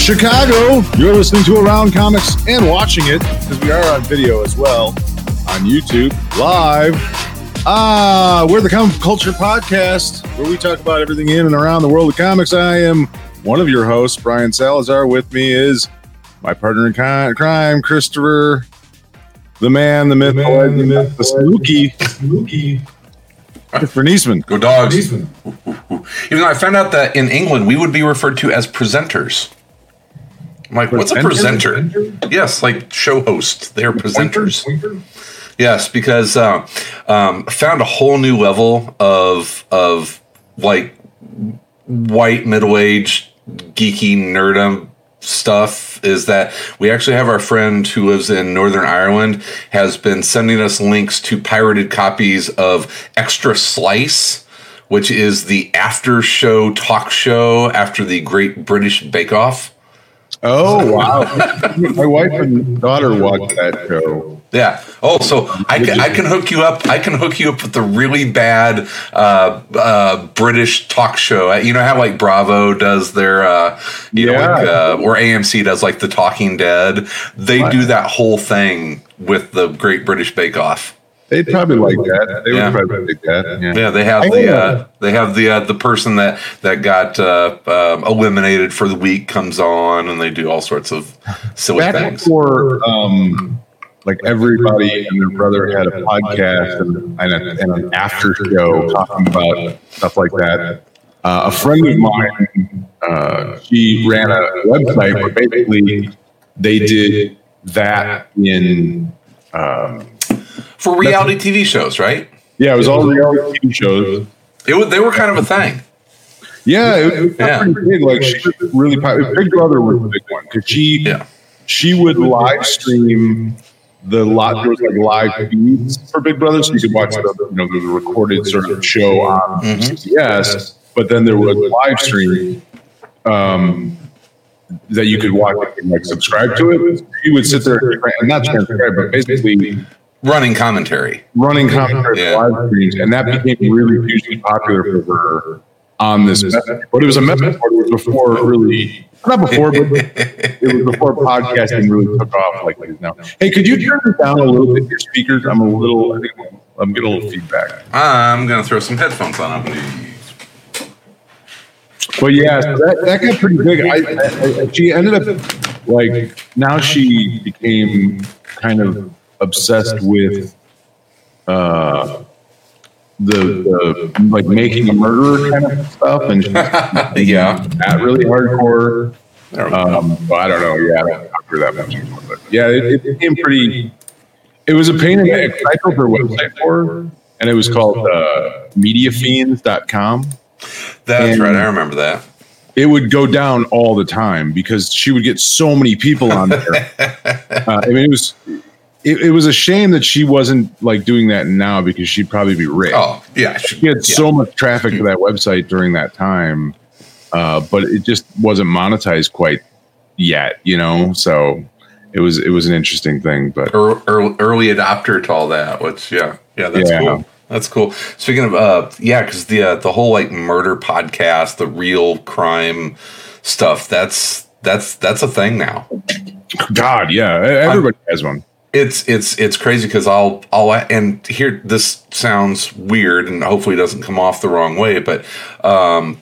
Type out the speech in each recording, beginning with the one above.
Chicago, you're listening to Around Comics and watching it because we are on video as well on YouTube live. Ah, we're the Comic Culture Podcast where we talk about everything in and around the world of comics. I am one of your hosts, Brian Salazar. With me is my partner in ki- crime, Christopher, the man, the myth, the, legend, the, myth, the spooky, spooky, Christopher Niesman. Go dogs. Even though I found out that in England we would be referred to as presenters. I'm like, what's a presenter? Yes, like show host. They're presenters. Yes, because uh, um, I found a whole new level of of like white middle aged geeky nerdum stuff is that we actually have our friend who lives in Northern Ireland has been sending us links to pirated copies of Extra Slice, which is the after show talk show after the Great British Bake Off. Oh wow! My wife and daughter watch that show. Yeah. Oh, so I can I can hook you up. I can hook you up with the really bad uh, uh, British talk show. You know how like Bravo does their, uh, you know, Yeah. like, uh, or AMC does like the Talking Dead. They What? do that whole thing with the Great British Bake Off. They'd probably like that. They Yeah. would probably like that. Yeah. Yeah, they have I the uh, they have the uh, the person that that got uh, um, eliminated for the week comes on, and they do all sorts of silly Back things. before, um, like everybody and their brother had a podcast and, and, a, and an after show talking about stuff like that. Uh, a friend of mine, uh, she ran a website where basically they did that in, um, for reality TV shows, right? yeah, it was all reality TV shows. It was, they were kind of a thing. Yeah, it, it was Yeah. pretty big. Like she was really popular. Big Brother was a big one because she Yeah. she would live stream the lot. There was like live feeds for Big Brother, so you could watch the you know the recorded sort of show on Mm-hmm. CBS. But then there was live stream um, that you could watch and like subscribe to it. You would sit there and not transcribe, but basically Running commentary. running commentary Yeah. live streams, and that became really hugely popular for her on this message. But it was a message board. It was before really, not before, but it was before podcasting really took off like it is now. Hey, could you turn it down a little bit? Your speakers, I'm a little, I think I'm getting a little feedback. I'm gonna throw some headphones on. I'm gonna But yeah, so that, that got pretty big. I, I, I, she ended up like now she became kind of obsessed with uh, the, the like making a murderer kind of stuff, and yeah. that really hardcore. There we. Um, but I don't know. Yeah, I don't talk that much anymore. But yeah, it, it became pretty. It was a pain in the neck. I built her website for and it was called uh, MediaFiends.com. That's and- right. I remember that. it would go down all the time because she would get so many people on there. uh, I mean, it was it, it was a shame that she wasn't like doing that now because she'd probably be rich. Oh yeah. She had yeah. so much traffic to that website during that time, uh, but it just wasn't monetized quite yet. You know, so it was it was an interesting thing. But Ear- ear- early adopter to all that. Which yeah, yeah, that's Yeah. cool. That's cool. Speaking of uh, yeah, because the uh, the whole like murder podcast, the real crime stuff. That's that's that's a thing now. God, yeah, everybody has one. It's it's it's crazy because I'll I'll and here this sounds weird and hopefully it doesn't come off the wrong way, but um,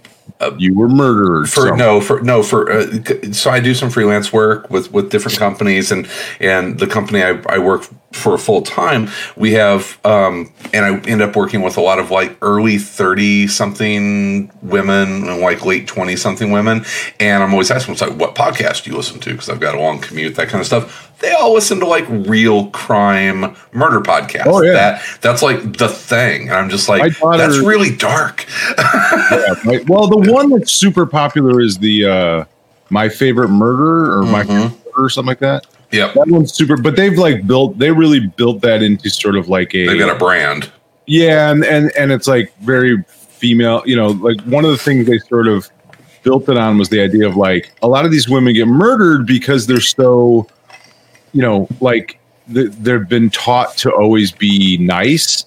You were murdered. for so- no for no for uh, so I do some freelance work with with different companies and and the company I, I work for full time, we have, um, and I end up working with a lot of like early 30 something women and like late 20 something women. And I'm always asking, it's like, what podcast do you listen to? Because I've got a long commute, that kind of stuff. They all listen to like real crime murder podcasts. Oh, yeah. That, that's like the thing. And I'm just like, daughter- that's really dark. Yeah, right. Well, the one that's super popular is the uh, My Favorite Murder or My Favorite Murder or something like that. Yeah. That one's super, but they've like built, they really built that into sort of like a, They've got a brand. yeah, and, and and it's like very female. You know, like one of the things they sort of built it on was the idea of like a lot of these women get murdered because they're so, you know, like th- they've been taught to always be nice.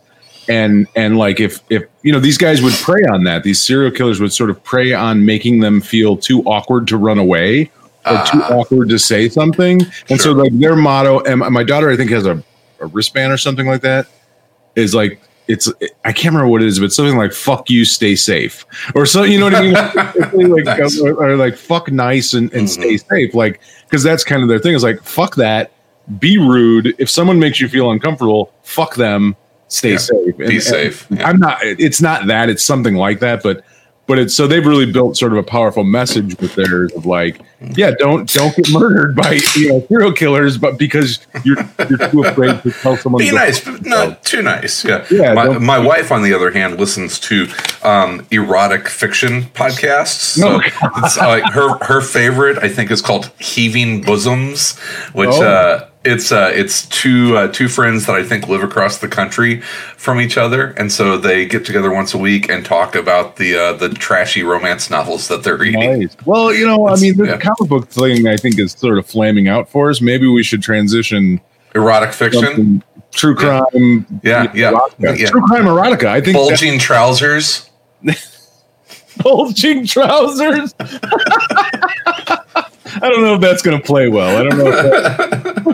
And and like if if you know these guys would prey on that, these serial killers would sort of prey on making them feel too awkward to run away or too ah. awkward to say something. And so like their motto, and my daughter I think has a, a wristband or something like that, is like it's I can't remember what it is, but something like "fuck you, stay safe" or so. You know what I mean? Like Nice. Uh, or, or like "fuck nice" and, and stay mm-hmm. safe. Like because that's kind of their thing. Is like "fuck that," be rude. If someone makes you feel uncomfortable, fuck them. Stay Yeah, safe. be safe, yeah. I'm not. It's not that. It's something like that. But but it's so they've really built sort of a powerful message with theirs of like, yeah, don't don't get murdered by you know serial killers, but because you're you're too afraid to tell someone. Be nice, but not too nice. Yeah. Yeah, My, my wife, on the other hand, listens to um, erotic fiction podcasts. So No. it's like her her favorite, I think, is called "Heaving Bosoms," which Oh. uh, it's uh, it's two uh, two friends that I think live across the country from each other, and so they get together once a week and talk about the uh, the trashy romance novels that they're reading. Nice. Well, you know, I mean, the yeah. comic book thing I think is sort of flaming out for us. Maybe we should transition Erotic fiction, true crime. Yeah, yeah, erotica. yeah. True crime erotica. I think that- bulging trousers. bulging trousers. I don't know if that's going to play well. I don't know. If that...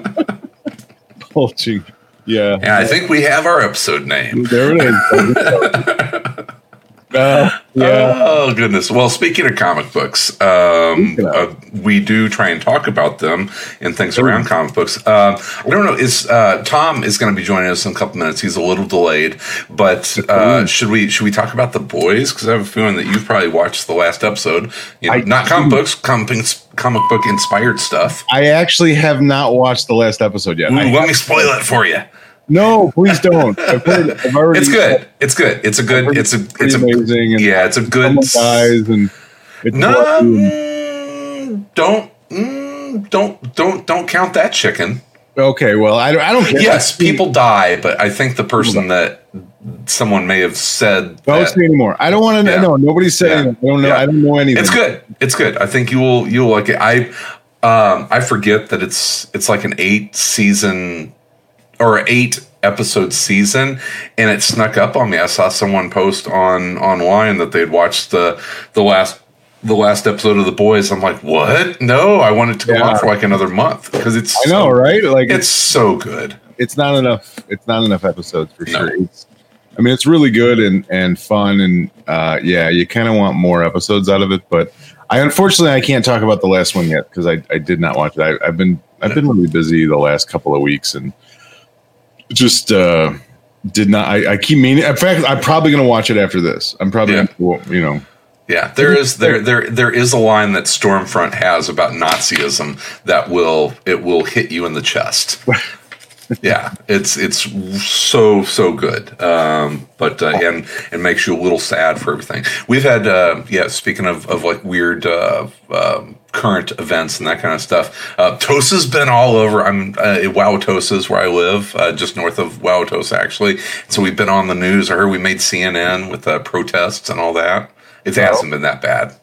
bulging. Yeah. And I think we have our episode name. There it is. Uh, yeah. Oh goodness! Well, speaking of comic books, um, uh, we do try and talk about them and things around comic books. Um, I don't know. Is uh, Tom is going to be joining us in a couple minutes? He's a little delayed, but uh, should we should we talk about the boys? Because I have a feeling that you've probably watched the last episode. You know, I not comic books, comic comic book inspired stuff. I actually have not watched the last episode yet. Ooh, let me spoil it for you. No, please don't. I've, heard, I've already. It's good. It's good. It's a good. It's a. It's amazing. And Yeah, it's a good. dies and it's No, and- don't, mm, don't, don't, don't count that chicken. Okay, well, I don't. I don't care. Yes, people die, but I think the person that someone may have said Don't say anymore. I don't want to Yeah. know. Nobody's saying. Yeah. I don't know. Yeah. I don't know anything. it's good. It's good. I think you will. You will like it. I, um, I forget that it's it's like an eight season or eight episode season, and it snuck up on me. I saw someone post on online that they'd watched the the last. The last episode of The Boys, I'm like, what? No, I want it to go Yeah. on for like another month because it's. I know, so- right? Like It's so good. it's not enough. It's not enough episodes for No. sure. It's, I mean, it's really good and and fun, and uh, yeah, you kind of want more episodes out of it. But I unfortunately I can't talk about the last one yet because I, I did not watch it. I, I've been I've been really busy the last couple of weeks and just uh, did not. I, I keep meaning. In fact, I'm probably going to watch it after this. I'm probably Yeah. gonna, you know. Yeah, there is there there there is a line that Stormfront has about Nazism that will it will hit you in the chest. yeah, it's it's so so good, um, but uh, and it makes you a little sad for everything. We've had uh, yeah. Speaking of of like weird uh, um, current events and that kind of stuff, uh, Tosa's been all over. I'm uh, at Wauwatosa's where I live, uh, just north of Wauwatosa actually. So we've been on the news. I heard we made CNN with uh, protests and all that. It hasn't been that bad.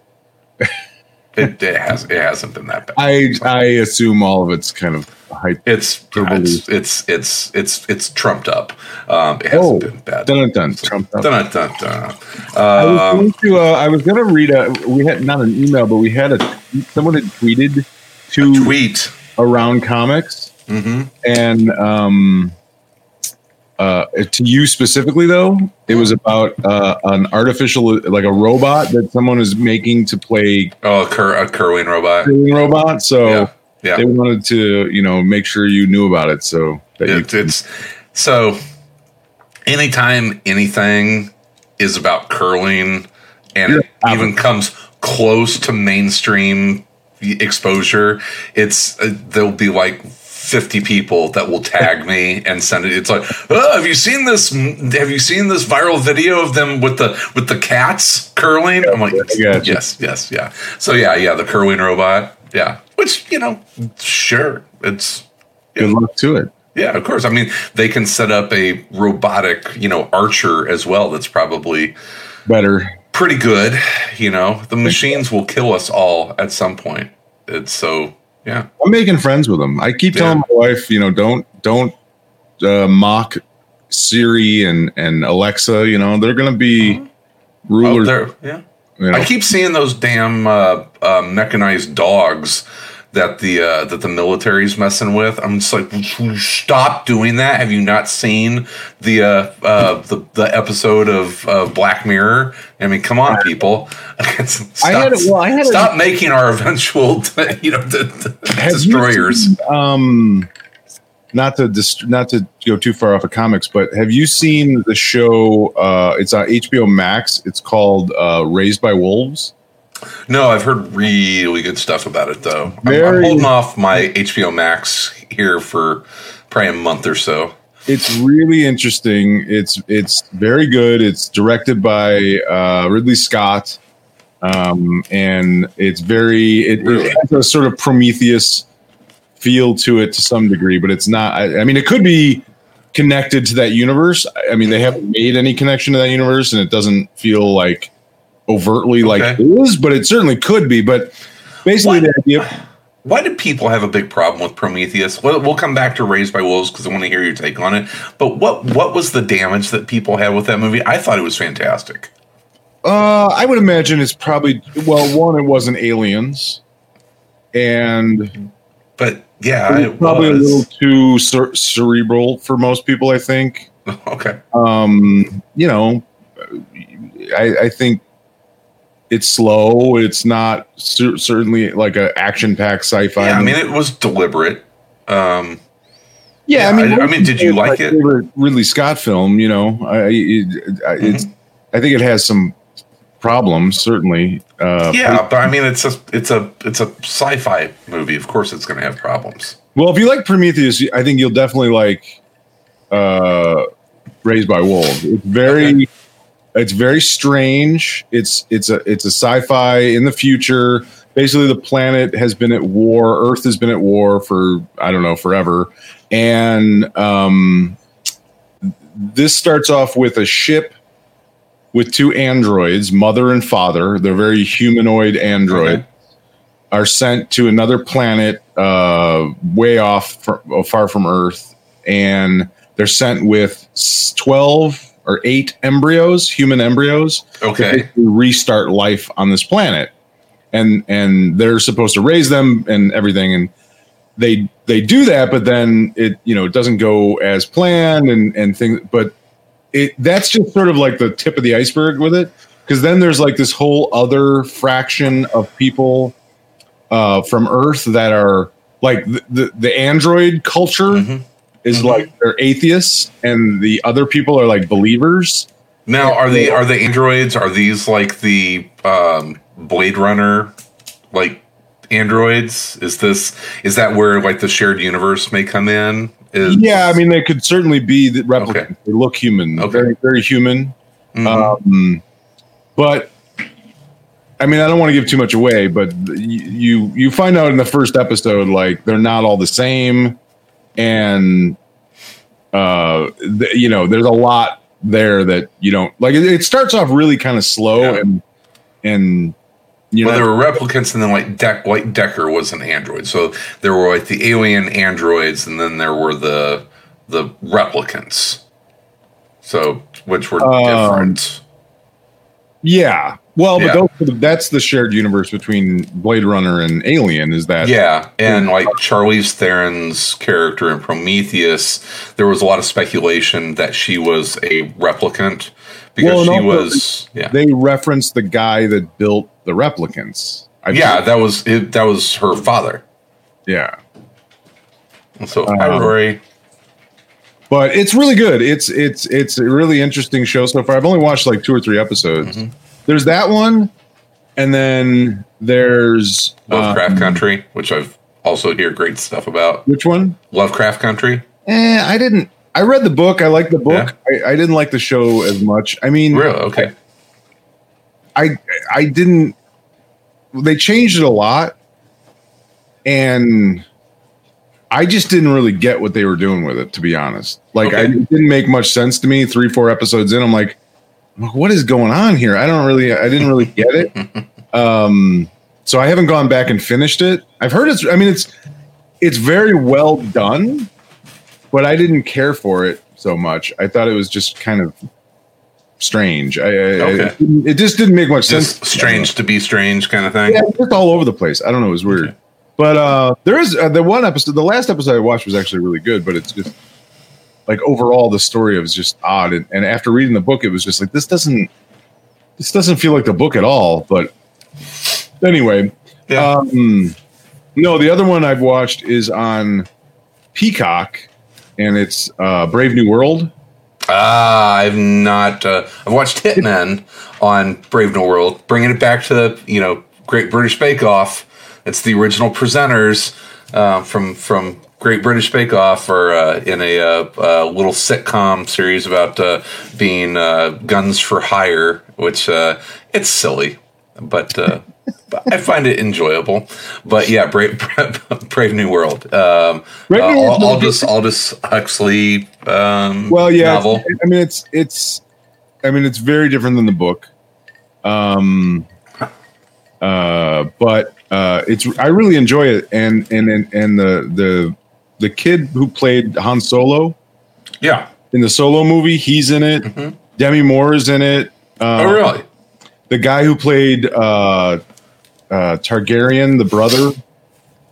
It, it has. It hasn't been that bad. I I assume all of it's kind of hype. It's Hyperbole. it's it's it's it's it's trumped up. Um, it hasn't Oh, been bad. dun dun Trump. Dun, dun, dun, dun. I was Um, going to. Uh, I was going to read a. We had not an email, but we had a. Someone had tweeted to tweet. around comics, hmm and um, uh, to you specifically though, it was about uh, an artificial, like a robot that someone is making to play Oh, a, cur- a curling robot. curling robot. So Yeah. Yeah. They wanted to, you know, make sure you knew about it. So that you, it's so anytime anything is about curling and it even comes close to mainstream exposure, it's uh, there'll be like 50 people that will tag me and send it. It's like, oh, have you seen this? Have you seen this viral video of them with the with the cats curling? I'm like, yes, yes, yeah. So yeah, yeah, the curling robot, yeah. Which you know, sure, it's good luck to it. yeah, of course. I mean, they can set up a robotic, you know, archer as well. That's probably Better. pretty good. You know, the machines will kill us all at some point. It's so yeah. I'm making friends with them. I keep telling my wife, you know, don't don't uh, mock Siri and and Alexa. You know, they're going to be Oh, rulers. there, yeah. you know. I keep seeing those damn uh, uh, mechanized dogs that the uh, that the military's messing with. I'm just like, stop doing that. Have you not seen the uh, uh, the the episode of uh, Black Mirror? I mean, come on, people. stop, had a- well, I had a- stop making our eventual, you know, destroyers. seen, um, not to dist- not to go too far off of comics, but have you seen the show? Uh, it's on HBO Max. It's called uh, Raised by Wolves. No, I've heard really good stuff about it though. I'm, I'm holding off my HBO Max here for probably a month or so. It's really interesting. It's it's very good. It's directed by uh, Ridley Scott, um, and it's very it, Really? it has a sort of Prometheus feel to it to some degree, but it's not. I, I mean, it could be connected to that universe. I- I mean, they haven't made any connection to that universe, and it doesn't feel like overtly like Okay. it is, but it certainly could be. But basically, What? the idea. Why do people have a big problem with Prometheus? We'll, we'll come back to Raised by Wolves because I want to hear your take on it. But what what was the damage that people had with that movie? I thought it was fantastic. Uh, I would imagine it's probably well. One, it wasn't aliens, and But yeah, it it was probably a little too cer- cerebral for most people. I think. okay. Um, you know, I, I think it's slow. It's not cer- certainly like an action-packed sci-fi. Yeah, I mean, it was deliberate. Um, yeah, I mean, I- I mean, did you like it? Ridley Scott film. You know, I, it, I- it's. I think it has some problems. Certainly. Uh, yeah, but I mean, it's a it's a it's a sci-fi movie. Of course, it's going to have problems. Well, if you like Prometheus, I think you'll definitely like uh, Raised by Wolves. It's very, it's very strange. It's it's a it's a sci-fi in the future. Basically, the planet has been at war. Earth has been at war for I don't know forever, and um, this starts off with a ship with two androids, mother and father. They're very humanoid android Okay. are sent to another planet uh, way off fr- uh, far from earth and they're sent with 12 or 8 embryos human embryos Okay. restart life on this planet and and they're supposed to raise them and everything and they they do that but then it you know it doesn't go as planned and and things but it that's just sort of like the tip of the iceberg with it because then there's like this whole other fraction of people uh, from Earth that are like the the, the android culture Mhm. Is Mhm. like they're atheists and the other people are like believers. Now, are they are the androids? Are these like the um, Blade Runner, like androids? Is this is that where like the shared universe may come in? Is, Yeah, I mean they could certainly be the replicants. Okay. They look human, Okay. very very human. Mhm. Um, but I mean, I don't want to give too much away, but you you find out in the first episode like they're not all the same, and uh, th- you know, there's a lot there that you don't like. It, it starts off really kind of slow Yeah. and and you well, know there were replicants, and then like Deck, like Decker was an android. So there were like the alien androids, and then there were the the replicants. So which were Um, different. yeah. Well, Yeah. but those, that's the shared universe between Blade Runner and Alien. Is that Yeah, and like Charlize Theron's character in Prometheus, there was a lot of speculation that she was a replicant because Well, she was yeah. they referenced the guy that built the replicants. I yeah, that was it, that was her father. Yeah. So Um, but it's really good. It's it's it's a really interesting show so far. I've only watched like two or three episodes. Mm-hmm. There's that one, and then there's Lovecraft um, Country, which I've also hear great stuff about. Which one? Lovecraft Country. Eh, I didn't. I read the book. I liked the book. I, I didn't like the show as much. I mean, Really? Okay. I I didn't. They changed it a lot, and I just didn't really get what they were doing with it. To be honest, like I, it didn't make much sense to me. Three, four episodes in, I'm like, like, what is going on here? I don't really. I didn't really get it. um, so I haven't gone back and finished it. I've heard it's. I mean, it's it's very well done, but I didn't care for it so much. I thought it was just kind of strange. I, I, Okay. it, it just didn't make much sense. Strange to be strange kind of thing. Yeah, it's just all over the place. I don't know. It was weird. Okay. But uh, there is uh, the one episode, the last episode I watched was actually really good, but it's just like overall the story was just odd. And, and after reading the book, it was just like this doesn't this doesn't feel like the book at all. But anyway, Yeah. um, no, the other one I've watched is on Peacock, and it's uh, Brave New World. Ah, I've not. Uh, I've watched Hitman on Brave New World, bringing it back to the you know Great British Bake Off. It's the original presenters uh, from from Great British Bake Off, or uh, in a uh, uh, little sitcom series about uh, being uh, guns for hire, which uh, it's silly, but. Uh, I find it enjoyable, but yeah, Brave, Brave New World. Um, Brave uh, New World- Al- Aldous Aldous Huxley. Um, Well, yeah, novel. I mean it's it's I mean it's very different than the book. Um uh but uh it's I really enjoy it and and and, and the the the kid who played Han Solo Yeah. in the Solo movie, he's in it. Demi Moore is in it. Uh, Mm-hmm. Oh, really? The guy who played uh uh Targaryen, the brother,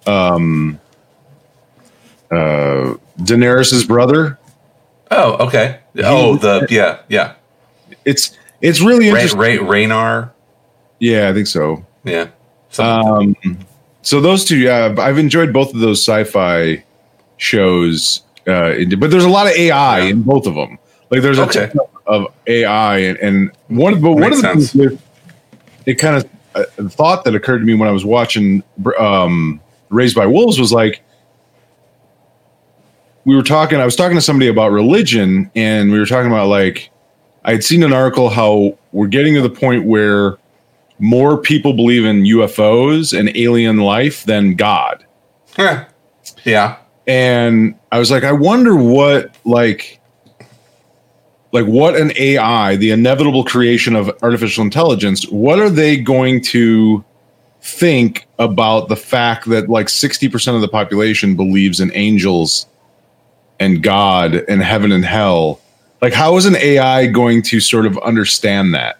um uh Daenerys's brother. Oh, okay. Oh, the yeah, yeah. It's it's really Ray, interesting. Ray, Raynar. Yeah, I think so. Yeah. So, Um, so those two, yeah, I've enjoyed both of those sci-fi shows. Uh, but there's a lot of AI Yeah. in both of them. Like there's a Okay. ton of AI, and, and one, but one of the sense. things it kind of uh, thought that occurred to me when I was watching um, Raised by Wolves was like we were talking. I was talking to somebody about religion, and we were talking about like I had seen an article how we're getting to the point where more people believe in UFOs and alien life than God. yeah. yeah. And I was like, I wonder what like like what an AI, the inevitable creation of artificial intelligence, what are they going to think about the fact that like 60% of the population believes in angels and God and heaven and hell? Like how is an AI going to sort of understand that?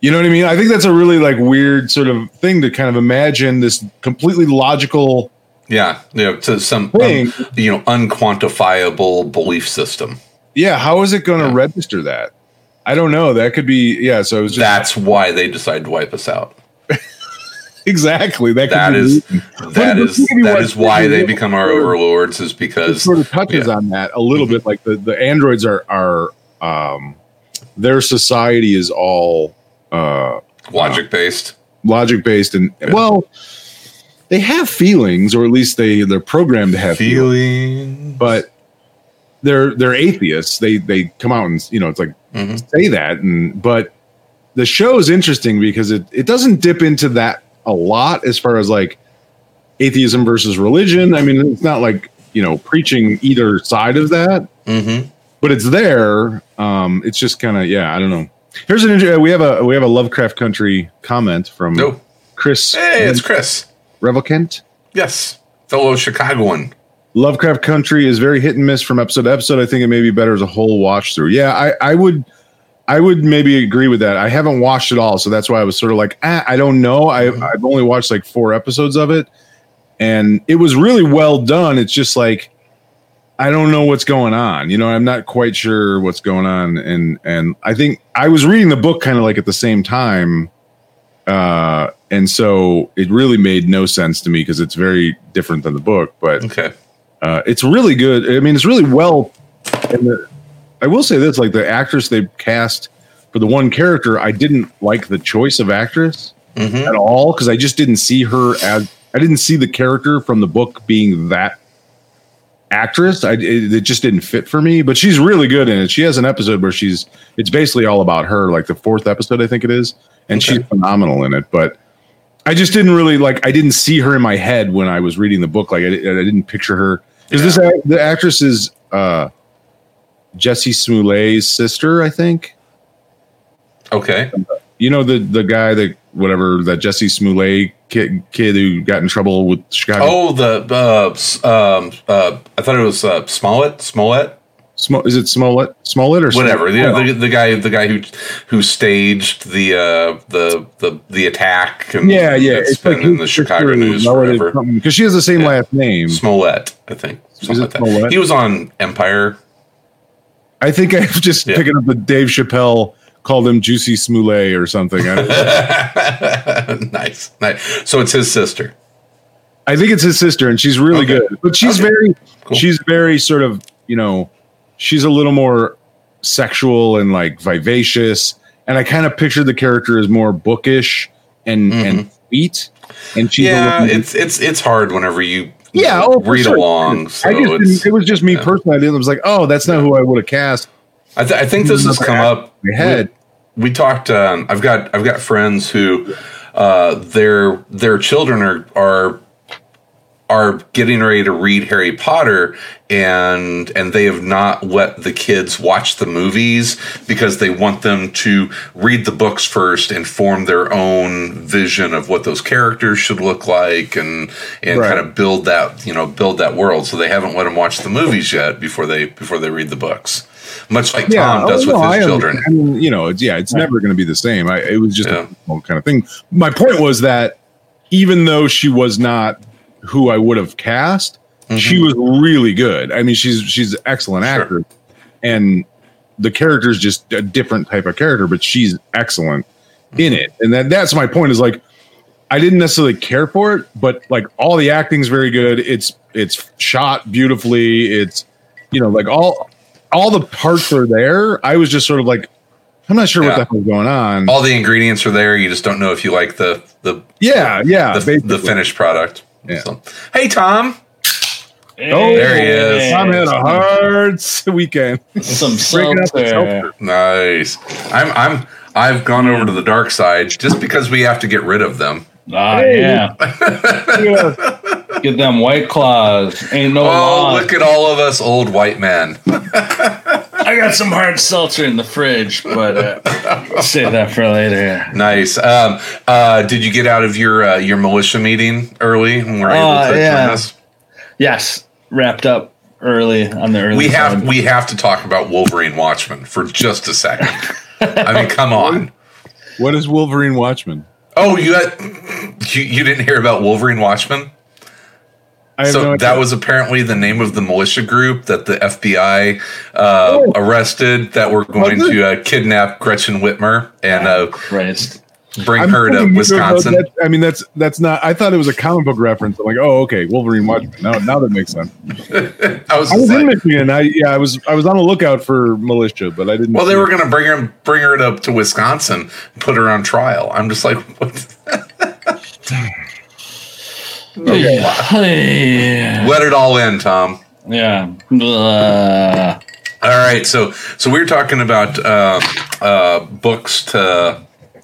You know what I mean? I think that's a really like weird sort of thing to kind of imagine this completely logical Yeah. Yeah. To some, um, you know, unquantifiable belief system. Yeah, how is it going to Yeah. register that? I don't know. That could be yeah. So it was just That's why they decided to wipe us out. exactly that. Could That is that is that is why they become our overlords is because It sort of touches yeah. Mm-hmm. on that a little bit. Like the the androids are are um their society is all uh logic based. logic based and Yeah. well they have feelings or at least they they're programmed to have feelings. Feeling. but they're they're atheists. They they come out and you know it's like Mhm. say that and but the show is interesting because it it doesn't dip into that a lot as far as like atheism versus religion. I mean, it's not like you know preaching either side of that, Mm-hmm. but it's there. Um, it's just kind of yeah, I don't know. Here's an we have a we have a Lovecraft Country comment from. Chris Hey, it's Chris. Revelkent. Yes. Fellow Chicagoan. Lovecraft Country is very hit and miss from episode to episode. I think it may be better as a whole watch through. Yeah, I, I would I would maybe agree with that. I haven't watched it all, so that's why I was sort of like, ah, I don't know. I, I've only watched like four episodes of it, and it was really well done. It's just like I don't know what's going on. You know, I'm not quite sure what's going on, and and I think I was reading the book kind of like at the same time, uh, and so it really made no sense to me because it's very different than the book. But Okay. uh, it's really good. I mean, it's really well. And the, I will say this: like the actress they cast for the one character, I didn't like the choice of actress Mhm. at all because I just didn't see her as I didn't see the character from the book being that actress. I it, it just didn't fit for me. But she's really good in it. She has an episode where she's it's basically all about her, like the fourth episode, I think it is, and Okay. she's phenomenal in it. But I just didn't really like. I didn't see her in my head when I was reading the book. Like I, I didn't picture her because this the actress is uh, Jesse Smollett's sister, I think. Okay. You know the the guy that whatever that Jesse Smollett kid, kid who got in trouble with Chicago. Oh, the uh, um, uh, I thought it was uh, Smollett. Smollett. Smo- is it Smollett? Smollett or Whatever. Smollett? The, the, the guy, the guy who who staged the uh, the the the attack. And yeah, yeah. It's It's been like in the Chicago news forever. because she has the same Yeah. last name. Smollett, I think. Like. Smollett? He was on Empire. I think I'm just Yeah. picking up the Dave Chappelle called him Juicy Smollett or something. Nice, nice. So it's his sister. I think it's his sister, and she's really Okay. good. But she's Okay. very, Cool. she's very sort of, you know, she's a little more sexual and like vivacious. And I kind of picture the character as more bookish and and sweet. And she's Mm-hmm. yeah, little- it's it's it's hard whenever you yeah, oh, read sure. along. So I just it's, didn't, it was just me personally. I didn't. I was like, oh, that's not who I would have cast. I, th- I think this has come up. in My head. We, we talked. Um, I've got I've got friends who uh, their their children are are are getting ready to read Harry Potter and and they have not let the kids watch the movies because they want them to read the books first and form their own vision of what those characters should look like and and Right. kind of build that you know build that world so they haven't let them watch the movies yet before they before they read the books much like Tom does oh, with no, his I children. I mean, you know, it's yeah, it's never going to be the same. I, it was just Yeah. a kind of thing. My point was that even though she was not who I would have cast, she was really good. I mean, she's she's an excellent Mm-hmm. Sure. actor, and the character is just a different type of character, but she's excellent in Mm-hmm. it. And that that's my point. Is like I didn't necessarily care for it, but like all the acting's very good. It's it's shot beautifully. It's you know like all all the parts are there. I was just sort of like I'm not sure Yeah. what the hell's going on. all the ingredients are there you just don't know if you like the the yeah, yeah, the, the finished product Yeah. So- hey Tom Oh, There he is. Tom had a hard weekend. Some Breaking out seltzer. Nice. I'm I'm I've gone over to the dark side just because we have to get rid of them. Ah, Hey. yeah. Yeah. Get them white claws. Ain't no Oh, law. look at all of us old white men. I got some hard seltzer in the fridge, but uh, I'll save that for later. Nice. Um, uh, did you get out of your uh, your militia meeting early and were able Uh, to yeah. join us? Yes, wrapped up early on the early. We have side. we have to talk about Wolverine Watchmen for just a second. I mean, come on. what is Wolverine Watchmen? Oh, you had, you, you didn't hear about Wolverine Watchmen? I have So no that was apparently the name of the militia group that the FBI uh, Oh. arrested that were going to uh, kidnap Gretchen Whitmer and uh, Christ. bring I'm her to Wisconsin. that- I mean, that's that's not. I thought it was a comic book reference. I'm like, oh, okay, Wolverine Watchmen. Now, now that makes sense. I was, I was just in Michigan. I yeah, I was I was on the lookout for militia, but I didn't. well, they were going to bring her bring her to, to Wisconsin, put her on trial. I'm just like, what? Hey. let it all in, Tom. Yeah. Uh, All right, so so we were talking about uh, uh, books to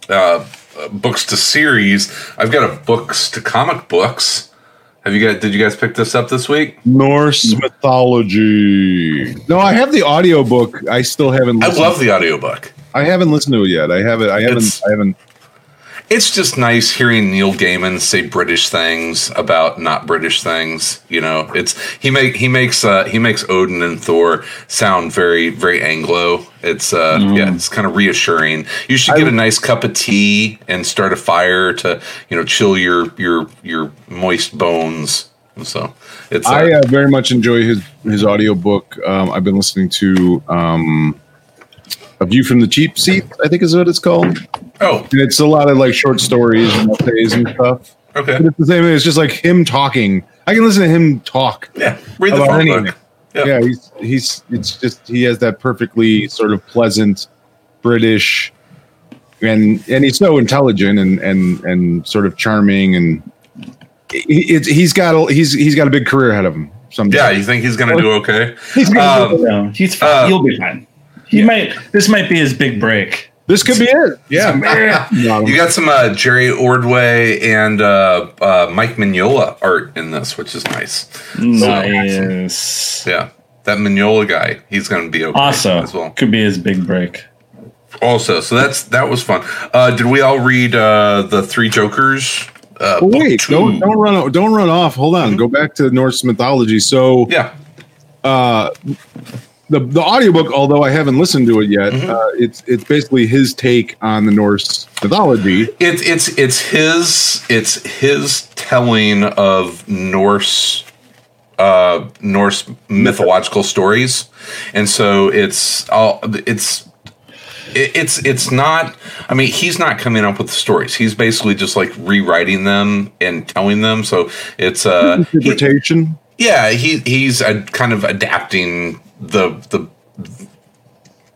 uh, books to series. I've got a books to comic books. Have you guys? Did you guys pick this up this week? Norse mythology. No, I have the audiobook. I still haven't. I Listened. love the audiobook. I haven't listened to it yet. I haven't. I haven't. It's- I haven't. It's just nice hearing Neil Gaiman say British things about not British things. You know, it's he make he makes uh, he makes Odin and Thor sound very very Anglo. It's uh yeah, it's kind of reassuring. You should get a nice cup of tea and start a fire to you know chill your your your moist bones. And so it's uh, I uh, very much enjoy his his audiobook. Um, I've been listening to um, A View from the Cheap Seat. I think is what it's called. Oh, and it's a lot of like short stories and essays and stuff. okay. But it's the same. It's just like him talking. I can listen to him talk. Yeah, read the About phone anything. book. Yeah. Yeah. he's he's it's just he has that perfectly sort of pleasant British, and and he's so intelligent and and and sort of charming and he, it's he's got a, he's he's got a big career ahead of him. Someday. Yeah, you think he's gonna do okay? He's gonna Um, No, he's fine. Uh, You'll be fine. He might. This might be his big break. This could be it. Yeah. No, You got some uh, Jerry Ordway and uh, uh, Mike Mignola art in this, which is nice. Nice. Yeah, that Mignola guy, he's going to be okay Also, as well. could be his big break. Also, so that's that was fun. Uh, did we all read uh, the Three Jokers? Uh, Oh, wait, two? don't don't run don't run off. Hold on. Go back to Norse mythology. So Yeah, the the audiobook, although I haven't listened to it yet, Mm-hmm. uh, it's it's basically his take on the Norse mythology. it's it's it's his it's his telling of Norse uh Norse mythological stories, and so it's all it's it's it's not i mean he's not coming up with the stories he's basically just like rewriting them and telling them so it's uh Interpretation. Yeah he he's kind of adapting the the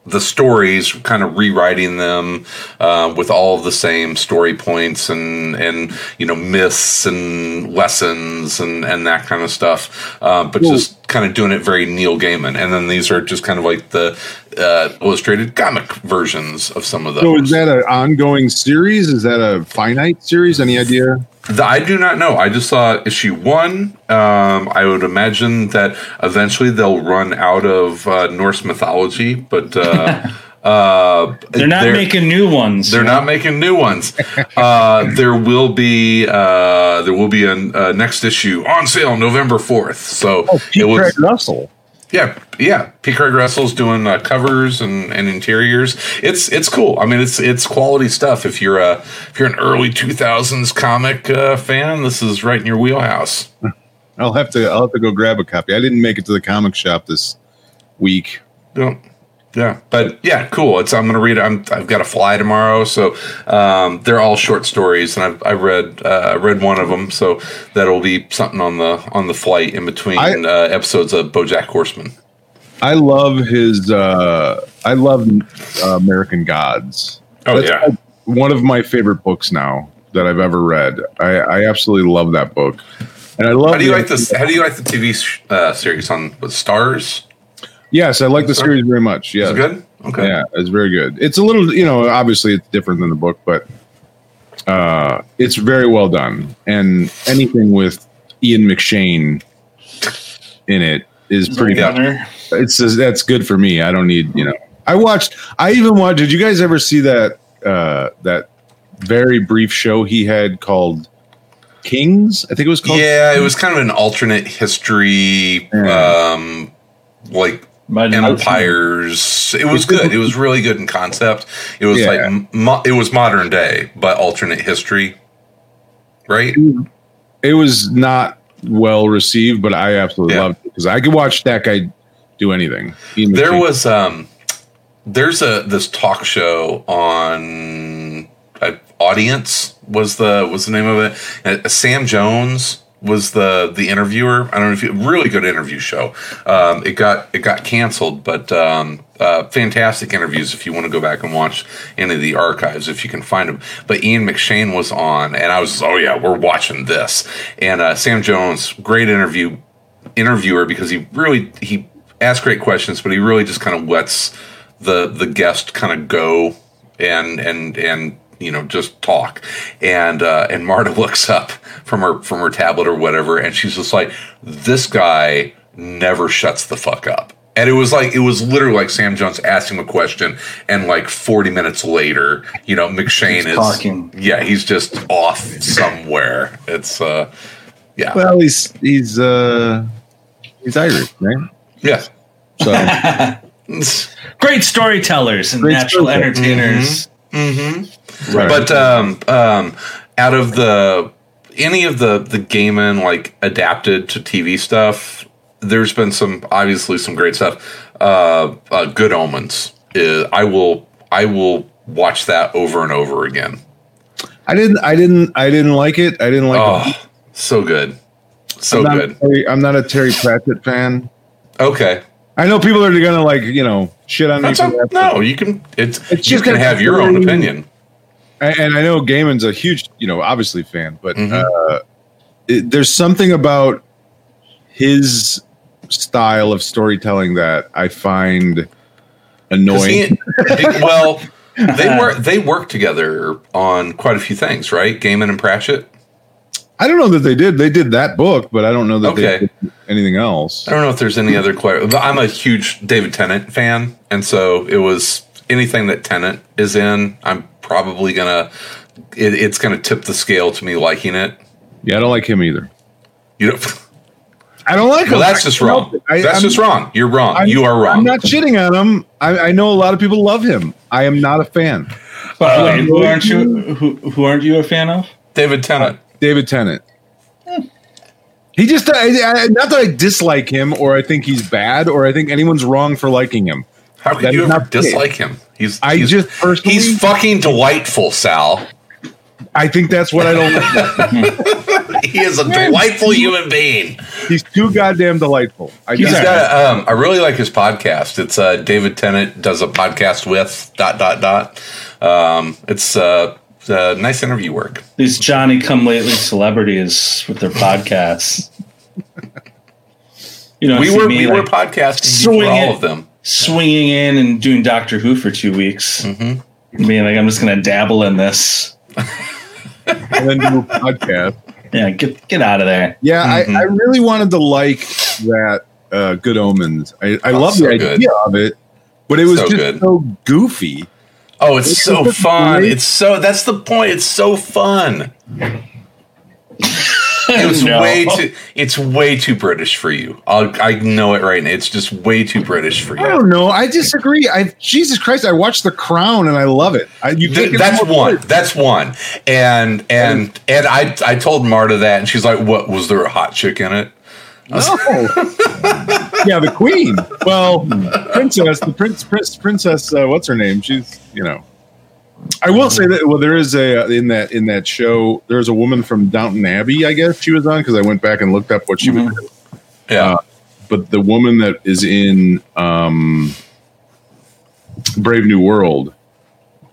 the stories kind of rewriting them uh, with all the same story points and and you know myths and lessons and and that kind of stuff. Uh, but Well- just kind of doing it very neil gaiman and then these are just kind of like the uh, illustrated comic versions of some of those So is that an ongoing series? Is that a finite series? Any idea? The- I do not know. I just saw issue one. Um, I would imagine that eventually they'll run out of uh, Norse mythology, but uh, uh, They're not making new ones. They're not making new ones. Uh, there will be uh, there will be a, a next issue on sale November fourth. So Oh, Pete it was Craig Russell. yeah, yeah. P. Craig Russell's doing uh, covers and, and interiors. It's it's cool. I mean, it's it's quality stuff. If you're a if you're an early two thousands comic uh, fan, this is right in your wheelhouse. I'll have to I'll have to go grab a copy. I didn't make it to the comic shop this week. Yeah, yeah. But yeah, cool. It's I'm gonna read. it. I'm I've got to fly tomorrow, so um, they're all short stories, and I've I read uh, read one of them, so that'll be something on the on the flight in between I- uh, episodes of BoJack Horseman. I love his uh I love uh, American Gods. Oh That's yeah. one of my favorite books now that I've ever read. I, I absolutely love that book. And I love How do you the- like this? How do you like the TV sh- uh, series on with Starz? Yes, I like the series very much. Yeah. Is good? Okay. Yeah, it's very good. It's a little, you know, obviously it's different than the book, but uh, it's very well done. And anything with Ian McShane in it is pretty. Yeah. Gunner. It's just, that's good for me. I don't need, you know. I watched. I even watched. Did you guys ever see that uh, that very brief show he had called Kings? I think it was called. Yeah, it was kind of an alternate history, Yeah. um, like Mighty empires. It was good. It was really good in concept. It was Yeah. like mo- it was modern day, but alternate history, right? It was not well received, but I absolutely Yeah. loved it because I could watch that guy do anything. There was um, there's a this talk show on uh, audience was the was the name of it. Uh, Sam Jones was the the interviewer. I don't know if you really good interview show. Um, it got it got canceled, but um, uh, fantastic interviews if you want to go back and watch any of the archives if you can find them. But Ian McShane was on, and I was oh yeah, we're watching this. And uh, Sam Jones, great interview interviewer because he really he asks great questions, but he really just kind of lets the the guest kind of go and and and you know just talk. And uh, and Marta looks up from her from her tablet or whatever, and she's just like, "This guy never shuts the fuck up." And it was like it was literally like Sam Jones asked him a question, and like forty minutes later, you know, McShane is talking. Yeah, he's just off somewhere. It's uh, yeah, Well, he's he's uh he's Irish, right? yeah. So Great storytellers and Great natural storytellers. entertainers. Right. But um, um, out of the any of the the Gaiman like adapted to TV stuff, there's been some obviously some great stuff. Uh, uh, Good Omens. Uh, I will I will watch that over and over again. I didn't. I didn't. I didn't like it. I didn't like. it. Oh, so good, so I'm not, good. Terry, I'm not a Terry Pratchett fan. Okay, I know people are gonna like you know shit on me. that's For a, that, no. You can. It's, It's you just can have your own opinion. And and I know Gaiman's a huge, you know, obviously fan, but Mhm. uh, it, there's something about his style of storytelling that I find annoying. he- he- well, they work. They work together on quite a few things, right? Gaiman and Pratchett. I don't know that they did. They did that book, but I don't know that Okay. they did anything else. I don't know if there's any other. I'm a huge David Tennant fan, and so it was anything that Tennant is in. I'm probably gonna. It, it's gonna tip the scale to me liking it. Yeah, I don't like him either. You know, I don't like well, him. that's just wrong. I- that's I'm- just wrong. You're wrong. I'm- you are wrong. I'm not shitting on him. I, I know a lot of people love him. I am not a fan. But wait, um, who aren't you? Who, who aren't you a fan of? David Tennant. Uh, David Tennant. He just I, I, not that I dislike him or I think he's bad or I think anyone's wrong for liking him. How could you ever dislike him? He's. I he's, just personally He's fucking delightful, Sal. I think that's what I don't. He is a delightful human being. He's too goddamn delightful. I He's just, got. A, um, I really like his podcast. It's uh, David Tennant does a podcast with dot dot dot. Um, it's uh, uh, nice interview work. These Johnny Come Lately celebrities with their podcasts. You know, We were me, we were podcasting swing for all it. of them. Swinging in and doing Doctor Who for two weeks. Mm-hmm. Being like, I'm just going to dabble in this. and then do a podcast. Yeah, get get out of there. Yeah, Mhm. I, I really wanted to like that uh, Good Omens. I, I Oh, love so the good. idea of it, but it was So just good. so goofy. Oh, it's It's so fun! great. It's so that's the point. It's so fun. It was No. way too. It's way too British for you. I'll, I know it right now. It's just way too British for you. I don't know. I disagree. I Jesus Christ, I watched The Crown and I love it. I, you Th- that's one. British. That's one. And and and I I told Marta that, and she's like, "What was there a hot chick in it?" No. yeah, the Queen. Well, Princess, the Prince, Prince Princess. Uh, what's her name? She's you know. I will say that well, there is a in that in that show. There's a woman from Downton Abbey. I guess she was on because I went back and looked up what she was. in. Yeah. Uh, But the woman that is in um, Brave New World,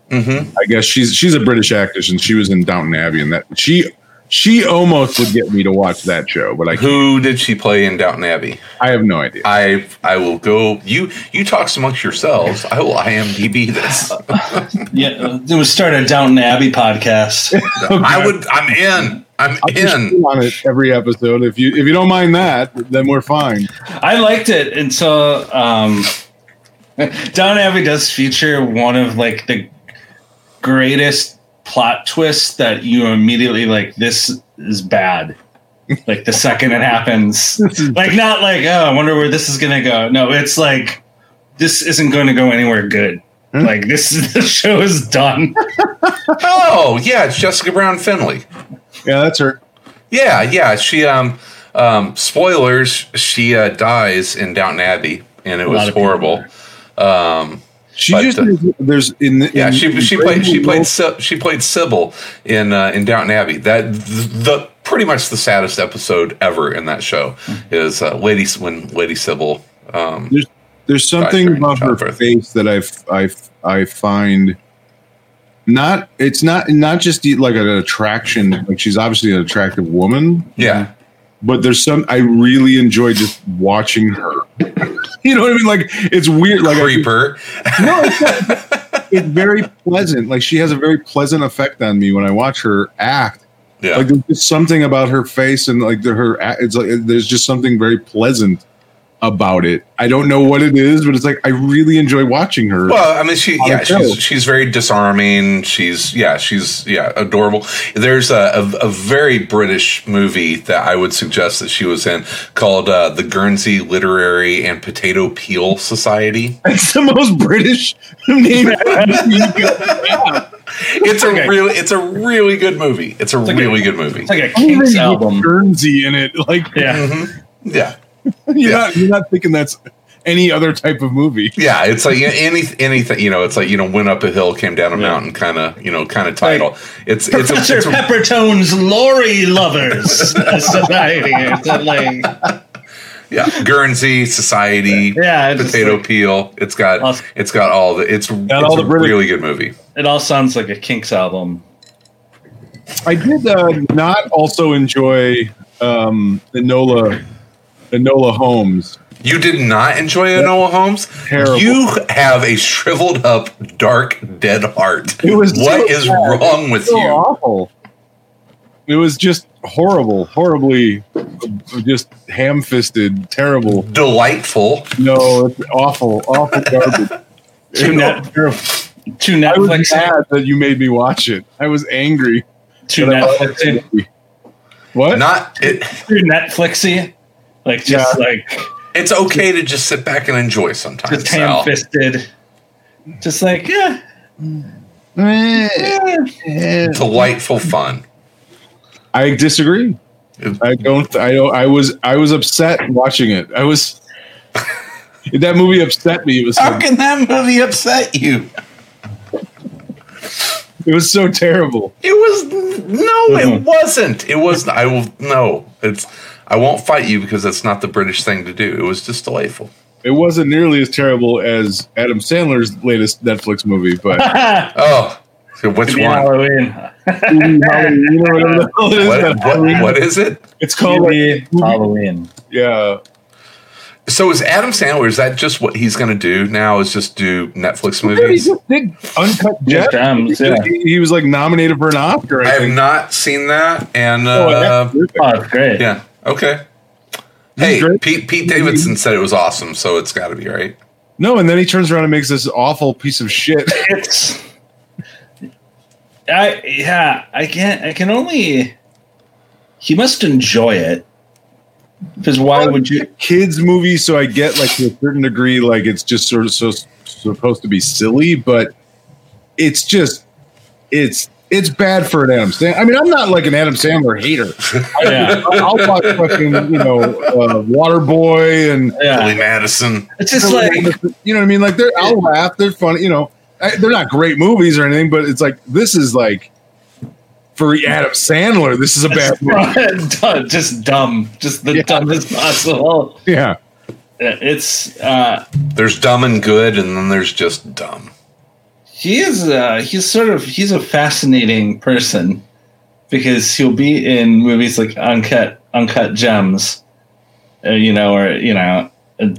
mm-hmm. I guess she's she's a British actress and she was in Downton Abbey, and that she she almost would get me to watch that show, but I can't. Who did she play in Downton Abbey? I have no idea. I I will go. You you talk amongst yourselves. I will IMDb this. Yeah, uh, it was start a Downton Abbey podcast. I would. I'm in. I'm I'll in. on it every episode. If you if you don't mind that, then we're fine. I liked it until um, Downton Abbey does feature one of like the greatest plot twist that you immediately like. This is bad. Like the second it happens, like not like oh, I wonder where this is gonna go. No, it's like this isn't going to go anywhere good. Hmm? Like this, the show is done. Oh yeah, it's Jessica Brown Findlay. Yeah, that's her. Yeah, yeah. She um um spoilers. She uh, dies in Downton Abbey, and it A was of people horrible. Um, She But, just uh, there's in the, yeah, she in she played she played Sy- she played Sybil in uh, in Downton Abbey. That the pretty much the saddest episode ever in that show is uh, Lady when Lady Sybil. Um, There's there's something about her childbirth. face that I I I find not it's not not just like an attraction like she's obviously an attractive woman yeah, but there's some I really enjoy just watching her you know what I mean? Like it's weird like I- creeper. no it's, it's very pleasant. Like she has a very pleasant effect on me when I watch her act. Yeah, like there's just something about her face and like the, her it's like there's just something very pleasant about it i don't know what it is but it's like i really enjoy watching her Well, I mean, she yeah, she's she's very disarming. She's yeah, she's yeah, adorable. There's a, a, a very British movie that I would suggest that she was in called uh, the Guernsey Literary and Potato Peel Society. it's the most british name you could. It's a Okay. really it's a really good movie. It's a like a- really good movie. It's like a Even Kinks album. Guernsey in it like Yeah, Mhm. Yeah, you're, Yeah. not, you're not thinking that's any other type of movie. Yeah, it's like any anything you know. It's like you know, went up a hill, came down a mountain, kind of you know, kind of title. it's it's a, Professor it's a, Peppertone's Lori Lovers Society. or something. yeah, Guernsey Society, Yeah, it's potato like- peel. It's got Awesome. it's got all the it's, it's all the a really good movie. It all sounds like a Kinks album. I did uh, not also enjoy um, Enola Enola Holmes. You did not enjoy Enola Holmes. Terrible. You have a shriveled up, dark, dead heart. It was what so is bad. wrong with so you? awful. It was just horrible, horribly, just ham-fisted, terrible. Delightful. No, it's awful, awful garbage. Two, You know, net, two I was mad that you made me watch it. I was angry. two that Netflix. What? Not it. too Netflixy. Like just Yeah. like It's okay to just sit back and enjoy sometimes. just Sal. ham fisted. Just like yeah. Delightful fun. I disagree. I don't. I don't. I was. I was upset watching it. I was. that movie upset me. It was. How So, can that movie upset you? it was so terrible. It was no, it mm-hmm. wasn't. It was. I will no. It's. I won't fight you because that's not the British thing to do. It was just delightful. It wasn't nearly as terrible as Adam Sandler's latest Netflix movie, but Oh, so which Happy one? Halloween. you know whatever the hell it is, What, that what, Halloween- what is it? It's called. like, Halloween. yeah. So is Adam Sandler? Is that just what he's going to do now? Is just do Netflix He movies? just did Uncut Gems. Gems, yeah. He, he was like nominated for an Oscar. I I have not seen that, and Oh, uh, that's. Oh, it's great. yeah, okay. Hey. Pete, Pete Davidson said it was awesome, so it's got to be right. No, and then he turns around and makes this awful piece of shit. It's I yeah, I can't I can only he must enjoy it. Because why would you kids movie, so I get like to a certain degree, like it's just sort of so supposed to be silly, but it's just it's it's bad for an Adam Sandler. I mean, I'm not like an Adam Sandler hater. yeah. I'll watch fucking you know uh, Waterboy and Billy. Madison. It's just like you know what I mean. Like they're I'll laugh. They're funny. You know, I, they're not great movies or anything, but it's like this is like for Adam Sandler. This is a bad movie. just dumb. Just the Yeah. dumbest possible. Yeah. It's uh There's dumb and good, and then there's just dumb. He is uh he's sort of he's a fascinating person because he'll be in movies like uncut uncut gems uh, you know or you know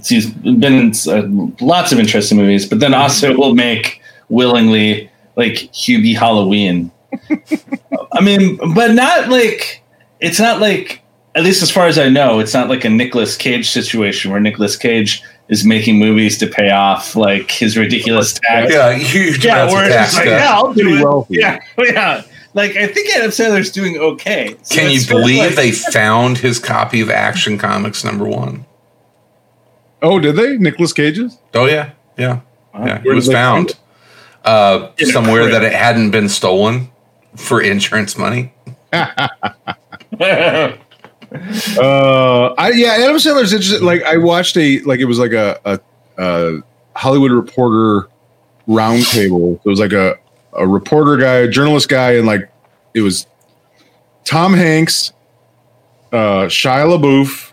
he's been in uh, lots of interesting movies but then also will make willingly like hubie halloween. I mean but not like it's not like at least as far as i know it's not like a Nicolas cage situation where Nicolas cage is making movies to pay off like his ridiculous tax Yeah, huge yeah, amounts of tax like, yeah, I'll do it. wealthy. Yeah, yeah. Like I think Adam Sandler's doing okay. So Can you it's sort of believe like- they found his copy of Action Comics number one? Oh, did they? Nicolas Cage's? Oh yeah, yeah, yeah. It was did they find found uh, somewhere that it hadn't been stolen for insurance money. Uh, I yeah, Adam Sandler's interesting. Like I watched a like it was like a a, a Hollywood Reporter roundtable. It was like a a reporter guy, a journalist guy, and like it was Tom Hanks, uh, Shia LaBeouf,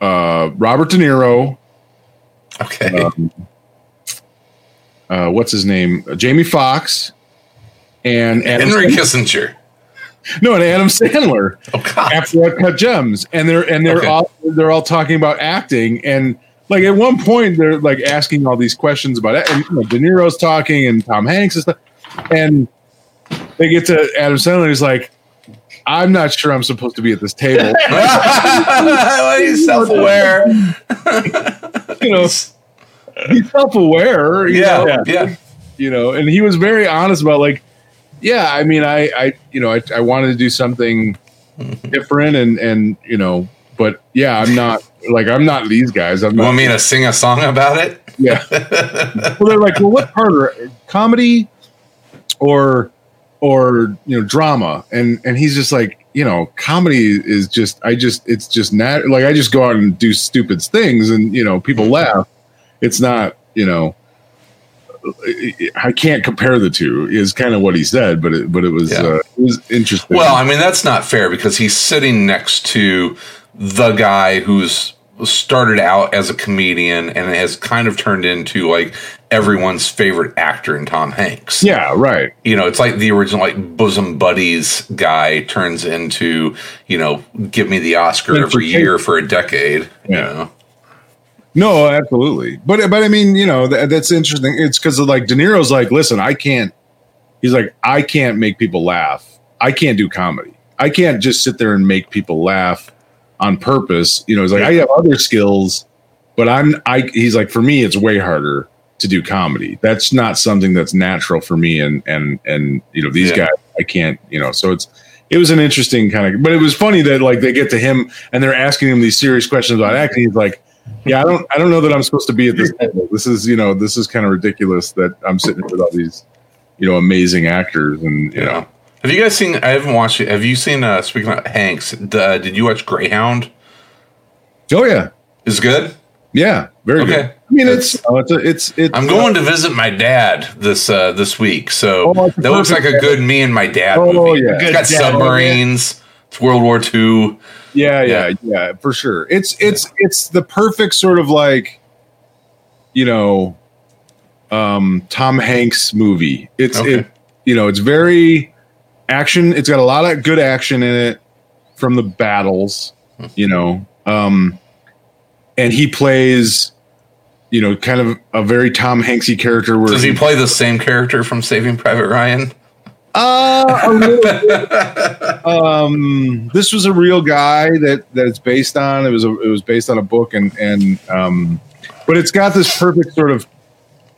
uh, Robert De Niro, Okay, um, uh, what's his name, Uh, Jamie Foxx and Adam Henry Sandler- Kissinger. No, and Adam Sandler. Oh God, after Uncut Gems, and they're and they're Okay. all they're all talking about acting, and like at one point they're like asking all these questions about it, and you know, De Niro's talking and Tom Hanks and stuff, and they get to Adam Sandler, he's like, "I'm not sure I'm supposed to be at this table," he's self-aware. you know. He's self-aware, you Yeah, know, yeah. you know, and he was very honest about like, yeah, I mean, I, I, you know, I, I wanted to do something different, and and you know, but yeah, I'm not like I'm not these guys. I'm You want me to sing a song about it? yeah. well, they're like, well, what part are comedy or or you know drama? And and he's just like, you know, comedy is just I just it's just not like I just go out and do stupid things and you know people mm-hmm. laugh. It's not you know. I can't compare the two. Is kind of what he said, but it, but it was Yeah. uh, it was interesting. Well, I mean, that's not fair because he's sitting next to the guy who's started out as a comedian and has kind of turned into like everyone's favorite actor in Tom Hanks. yeah, right. You know, it's like the original like bosom buddies guy turns into, you know, give me the Oscar every year for a decade. You Yeah. know? No, absolutely. But but I mean, you know, that, that's interesting. It's because like De Niro's like, listen, I can't. He's like, I can't make people laugh. I can't do comedy. I can't just sit there and make people laugh on purpose. You know, he's like, I have other skills, but I'm. I. He's like, for me, it's way harder to do comedy. That's not something that's natural for me. And and and you know, these Yeah. guys, I can't. You know, so it's. It was an interesting kind of, but it was funny that like they get to him and they're asking him these serious questions about acting. He's like, yeah, I don't I don't know that I'm supposed to be at this table. This is, you know, this is kind of ridiculous that I'm sitting with all these, you know, amazing actors and you You know. know. Have you guys seen? I haven't watched it. Have you seen? uh Speaking of Hanks, the, did you watch Greyhound? Oh yeah. Is good? Yeah, very good. I mean it's oh, it's a, it's it's I'm going to visit my dad this uh, this week, so Oh, that looks like a good me and my dad Oh, movie. yeah. It's Good got dad submarines. It's World War II. Yeah, yeah, Yeah. yeah, for sure. It's it's it's the perfect sort of like you know um Tom Hanks movie. It's Okay. it you know, it's very action. It's got a lot of good action in it from the battles, you know. Um and he plays you know, kind of a very Tom Hanksy character where Does he play the same character from Saving Private Ryan? Uh, a little bit. um, this was a real guy that that it's based on. It was a, it was based on a book, and and um, but it's got this perfect sort of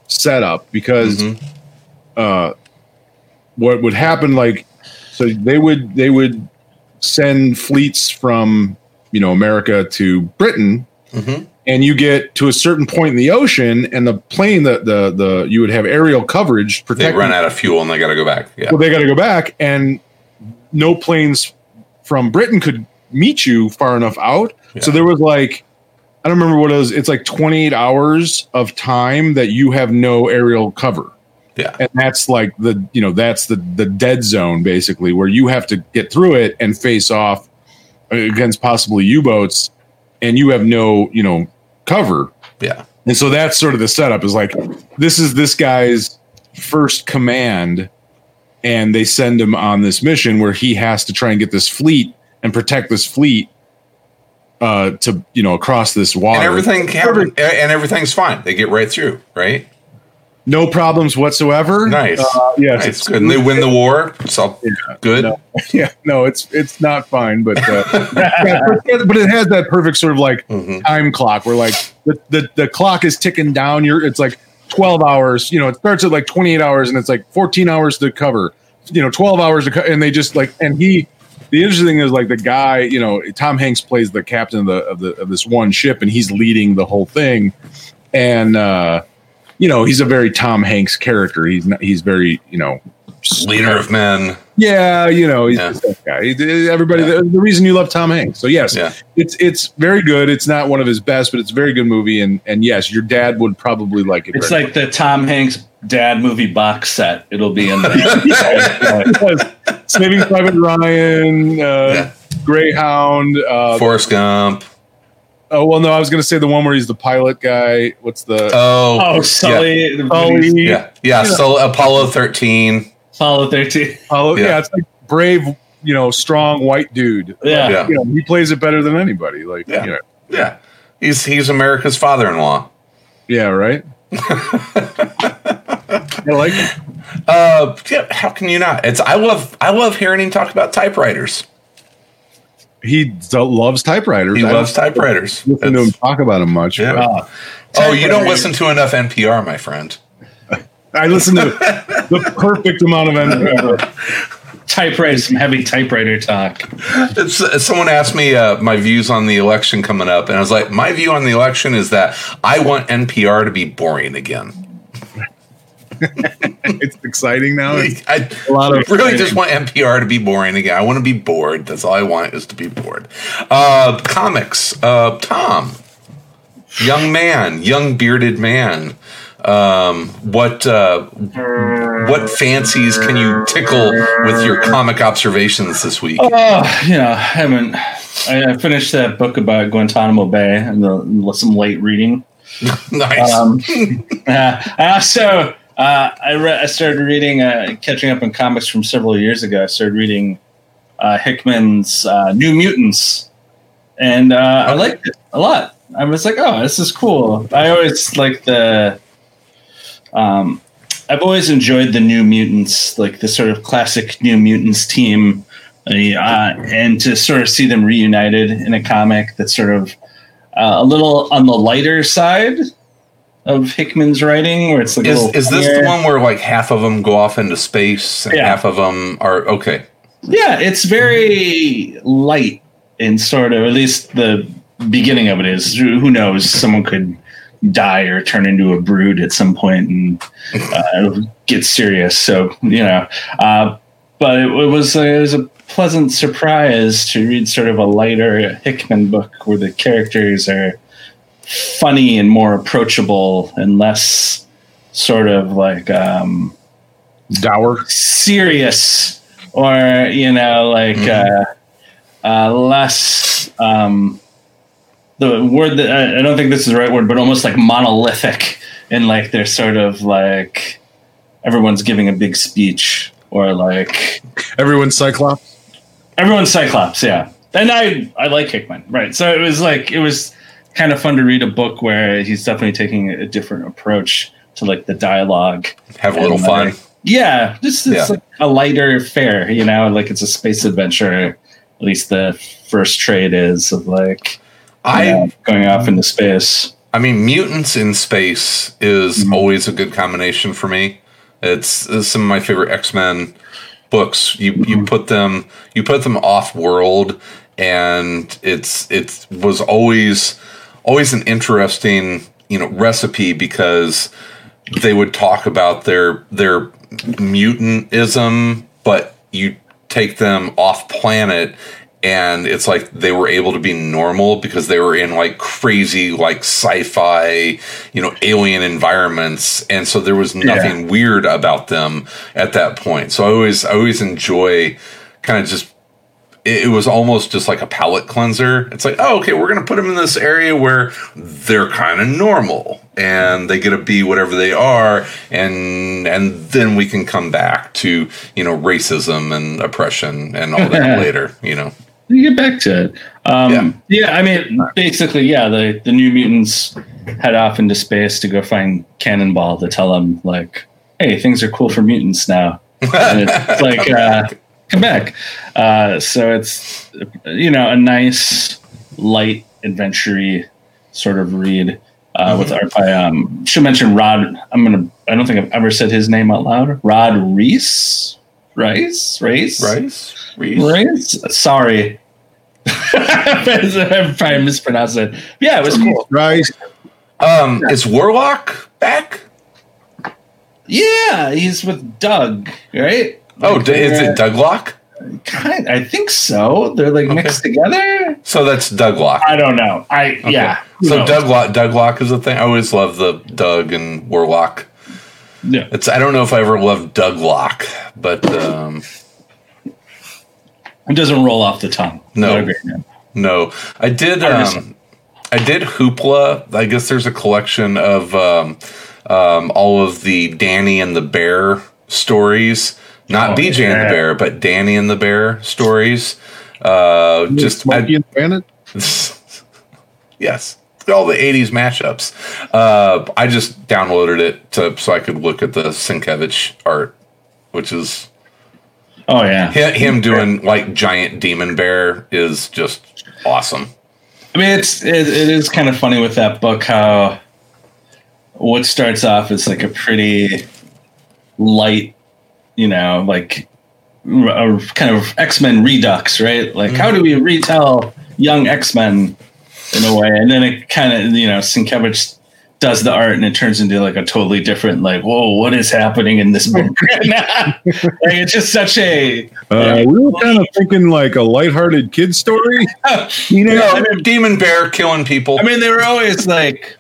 setup because Mhm. uh, what would happen like so they would they would send fleets from you know America to Britain Mhm. And you get to a certain point in the ocean and the plane the the the you would have aerial coverage They protecting run out of fuel and they got to go back. Yeah. well, they got to go back, and no planes from Britain could meet you far enough out. So there was like, I don't remember what it was. It's like 28 hours of time that you have no aerial cover. Yeah. And that's like the, you know, that's the, the dead zone basically where you have to get through it and face off uh, against possibly U boats and you have no, you know, cover. Yeah. And so that's sort of the setup is like this is this guy's first command, and they send him on this mission where he has to try and get this fleet and protect this fleet uh to you know across this water. And everything happen- and everything's fine. They get right through, right? No problems whatsoever. Nice. Uh, yes, Nice. it's Good. And they win the war. It's all good. no. yeah, no, it's it's not fine, but uh, yeah, but, it has that perfect sort of like Mhm. time clock where like the, the the clock is ticking down. You're it's like twelve hours. You know, it starts at like twenty eight hours, and it's like fourteen hours to cover. You know, twelve hours to co- and they just like and he. The interesting thing is like the guy, you know, Tom Hanks plays the captain of the of the of this one ship, and he's leading the whole thing, and uh, you know, he's a very Tom Hanks character. He's not, he's very, you know, Leader of men. yeah, you know, he's Yeah. that guy. Everybody, Yeah. the, the reason you love Tom Hanks. So yes, Yeah. it's it's very good. It's not one of his best, but it's a very good movie. And and yes, your dad would probably like it. It's very like the Tom Hanks dad movie box set. It'll be in there. Saving Private Ryan, uh, Yeah. Greyhound. Uh, Forrest Gump. Oh well, no, I was going to say the one where he's the pilot guy. What's the Oh. oh, Sully. the Sully? movies. Yeah. Yeah. So Apollo 13. Apollo 13. Apollo? Yeah. Yeah. it's like brave, you know, strong white dude. Yeah. Yeah. You know, he plays it better than anybody. Like, Yeah. you know, Yeah. He's he's America's father-in-law. yeah, right. I like it. Uh, yeah, how can you not? It's I love I love hearing him talk about typewriters. He loves typewriters. He I loves typewriters. listen to him talk about them much. Yeah. but oh, you don't listen to enough NPR, my friend. I listen to the perfect amount of NPR. Typewriter, some heavy typewriter talk. It's, uh, someone asked me uh, my views on the election coming up, and I was like, my view on the election is that I want NPR to be boring again. it's exciting now. It's I a lot of really just want NPR to be boring again. I want to be bored. That's all I want is to be bored. Uh, comics. Uh, Tom, young man, young bearded man. Um, what uh, what fancies can you tickle with your comic observations this week? Oh, you know, I haven't. I, I finished that book about Guantanamo Bay and the, some late reading. nice. Um, uh, I also uh, I, re- I started reading, uh, catching up on comics from several years ago. I started reading uh, Hickman's uh, New Mutants, and uh, I liked it a lot. I was like, oh, this is cool. I always like the. Um, I've always enjoyed the New Mutants, like the sort of classic New Mutants team, uh, and to sort of see them reunited in a comic that's sort of uh, a little on the lighter side of Hickman's writing, where it's like is is this the one where like half of them go off into space and Yeah. half of them are okay? Yeah, it's very light and sort of at least the beginning of it is. Who knows? Someone could die or turn into a brood at some point and uh, get serious. So you know, uh, but it, it was it was a pleasant surprise to read sort of a lighter Hickman book where the characters are funny and more approachable and less sort of like um, dour. serious or you know like uh, uh, less um, the word that I I don't think this is the right word, but almost like monolithic and like they're sort of like everyone's giving a big speech or like Everyone's Cyclops. everyone's Cyclops, yeah. And I I like Hickman, right? So it was like it was kind of fun to read a book where he's definitely taking a different approach to like the dialogue Have a little and, fun. like, yeah, just it's Yeah. like a lighter fare, you know, like it's a space adventure. At least the first trade is of like I know, going off into space. I mean, mutants in space is Mm-hmm. always a good combination for me. It's, it's some of my favorite X Men books. You Mm-hmm. you put them you put them off world, and it's it was always always an interesting you know recipe because they would talk about their their mutantism, but you take them off planet and it's like they were able to be normal because they were in like crazy like sci-fi you know alien environments. And so there was nothing weird about them at that point. So i always i always enjoy kind of just it, it was almost just like a palate cleanser it's like oh okay we're gonna put them in this area where they're kind of normal and they get to be whatever they are and and then we can come back to you know racism and oppression and all that later you know You get back to it. Um, Yeah. yeah. I mean, basically, yeah, the, the new mutants head off into space to go find Cannonball to tell them, like, hey, things are cool for mutants now. And it's like, uh, back. Uh, so it's, you know, a nice, light, adventure sort of read. Uh, With art by, um, should mention Rod. I'm gonna. I don't think I've ever said his name out loud. Rod Reese, Rice, Race, Rice? Reese? Right? Sorry. I probably mispronounced it. Yeah, it was cool. Right. Um, is Warlock back? Yeah, he's with Doug, right? Oh, Like, is it Douglock? Kind, I think so. They're like mixed together. So that's Douglock. I don't know. I yeah. who So? Douglock, Douglock is a thing. I always love the Doug and Warlock. Yeah. It's I don't know if I ever loved Douglock, but um, It doesn't roll off the tongue. No. What a great name. no, I did. Um, I did Hoopla. I guess there's a collection of um, um, all of the Danny and the Bear stories. Not Oh, BJ and the Bear, but Danny and the Bear stories. Uh, just I- Smokey and the Bandit. yes all the 80s mashups uh, i just downloaded it to, so i could look at the sienkiewicz art which is Oh yeah. hi- him doing like giant demon bear is just awesome I mean, it's it, it is kind of funny with that book how what starts off as like a pretty light, you know, like a kind of X Men redux, right? Like, how do we retell young X Men in a way? And then it kind of, you know, Sienkiewicz does the art and it turns into like a totally different like whoa what is happening in this book like it's just such a Uh, we were kind of thinking like a lighthearted kid story. you know Yeah, demon bear killing people. I mean, they were always like,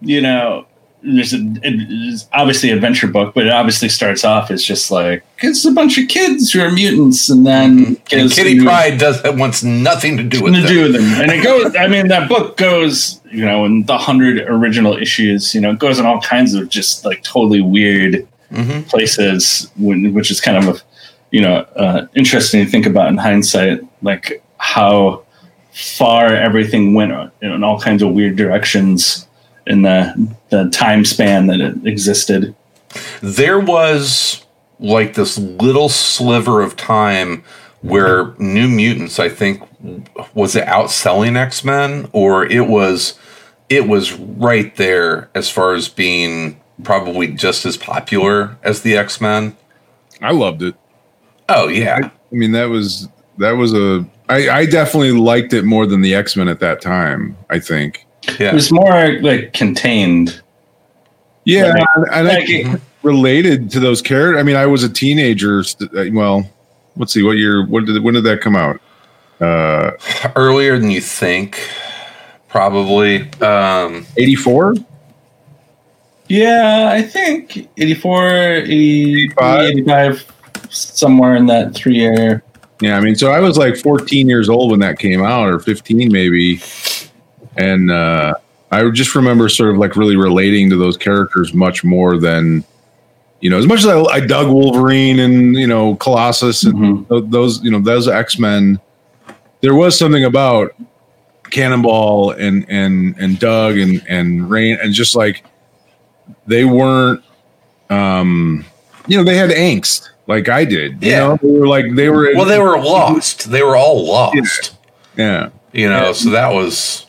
you know, there's a, it's obviously a adventure book, but it obviously starts off as just like it's a bunch of kids who are mutants, and then and Kitty Pryde does that wants nothing to do with to them. do with them. And it goes, I mean, that book goes, you know, in the hundred original issues, you know, it goes in all kinds of just like totally weird Mhm. places, when, which is kind of, you know, uh, interesting to think about in hindsight, like how far everything went in all kinds of weird directions in the, the time span that it existed. There was like this little sliver of time where New Mutants, I think, was it outselling X Men or it was it was right there as far as being probably just as popular as the X Men. I loved it. Oh yeah, I mean, that was that was a. I, I definitely liked it more than the X Men at that time. I think. It was more like contained. Yeah, Like- and, and I Like, think related to those characters. I mean, I was a teenager. uh, Well, let's see, what year? What did when did that come out? Uh, Earlier than you think, probably. Um, eighty four. Yeah, I think 84, 85? 85, somewhere in that three year. Yeah, I mean, so I was like 14 years old when that came out, or 15 maybe, and uh, I just remember sort of like really relating to those characters much more than, you know, as much as I, I dug Wolverine and you know Colossus and Mhm. tho- those, you know, those X Men. There was something about Cannonball and and and Doug and and Rahne and just like they weren't, um, you know, they had angst like I did. You Yeah. know, they were like they were. well, they were lost. They were all lost. Yeah. You know, so that was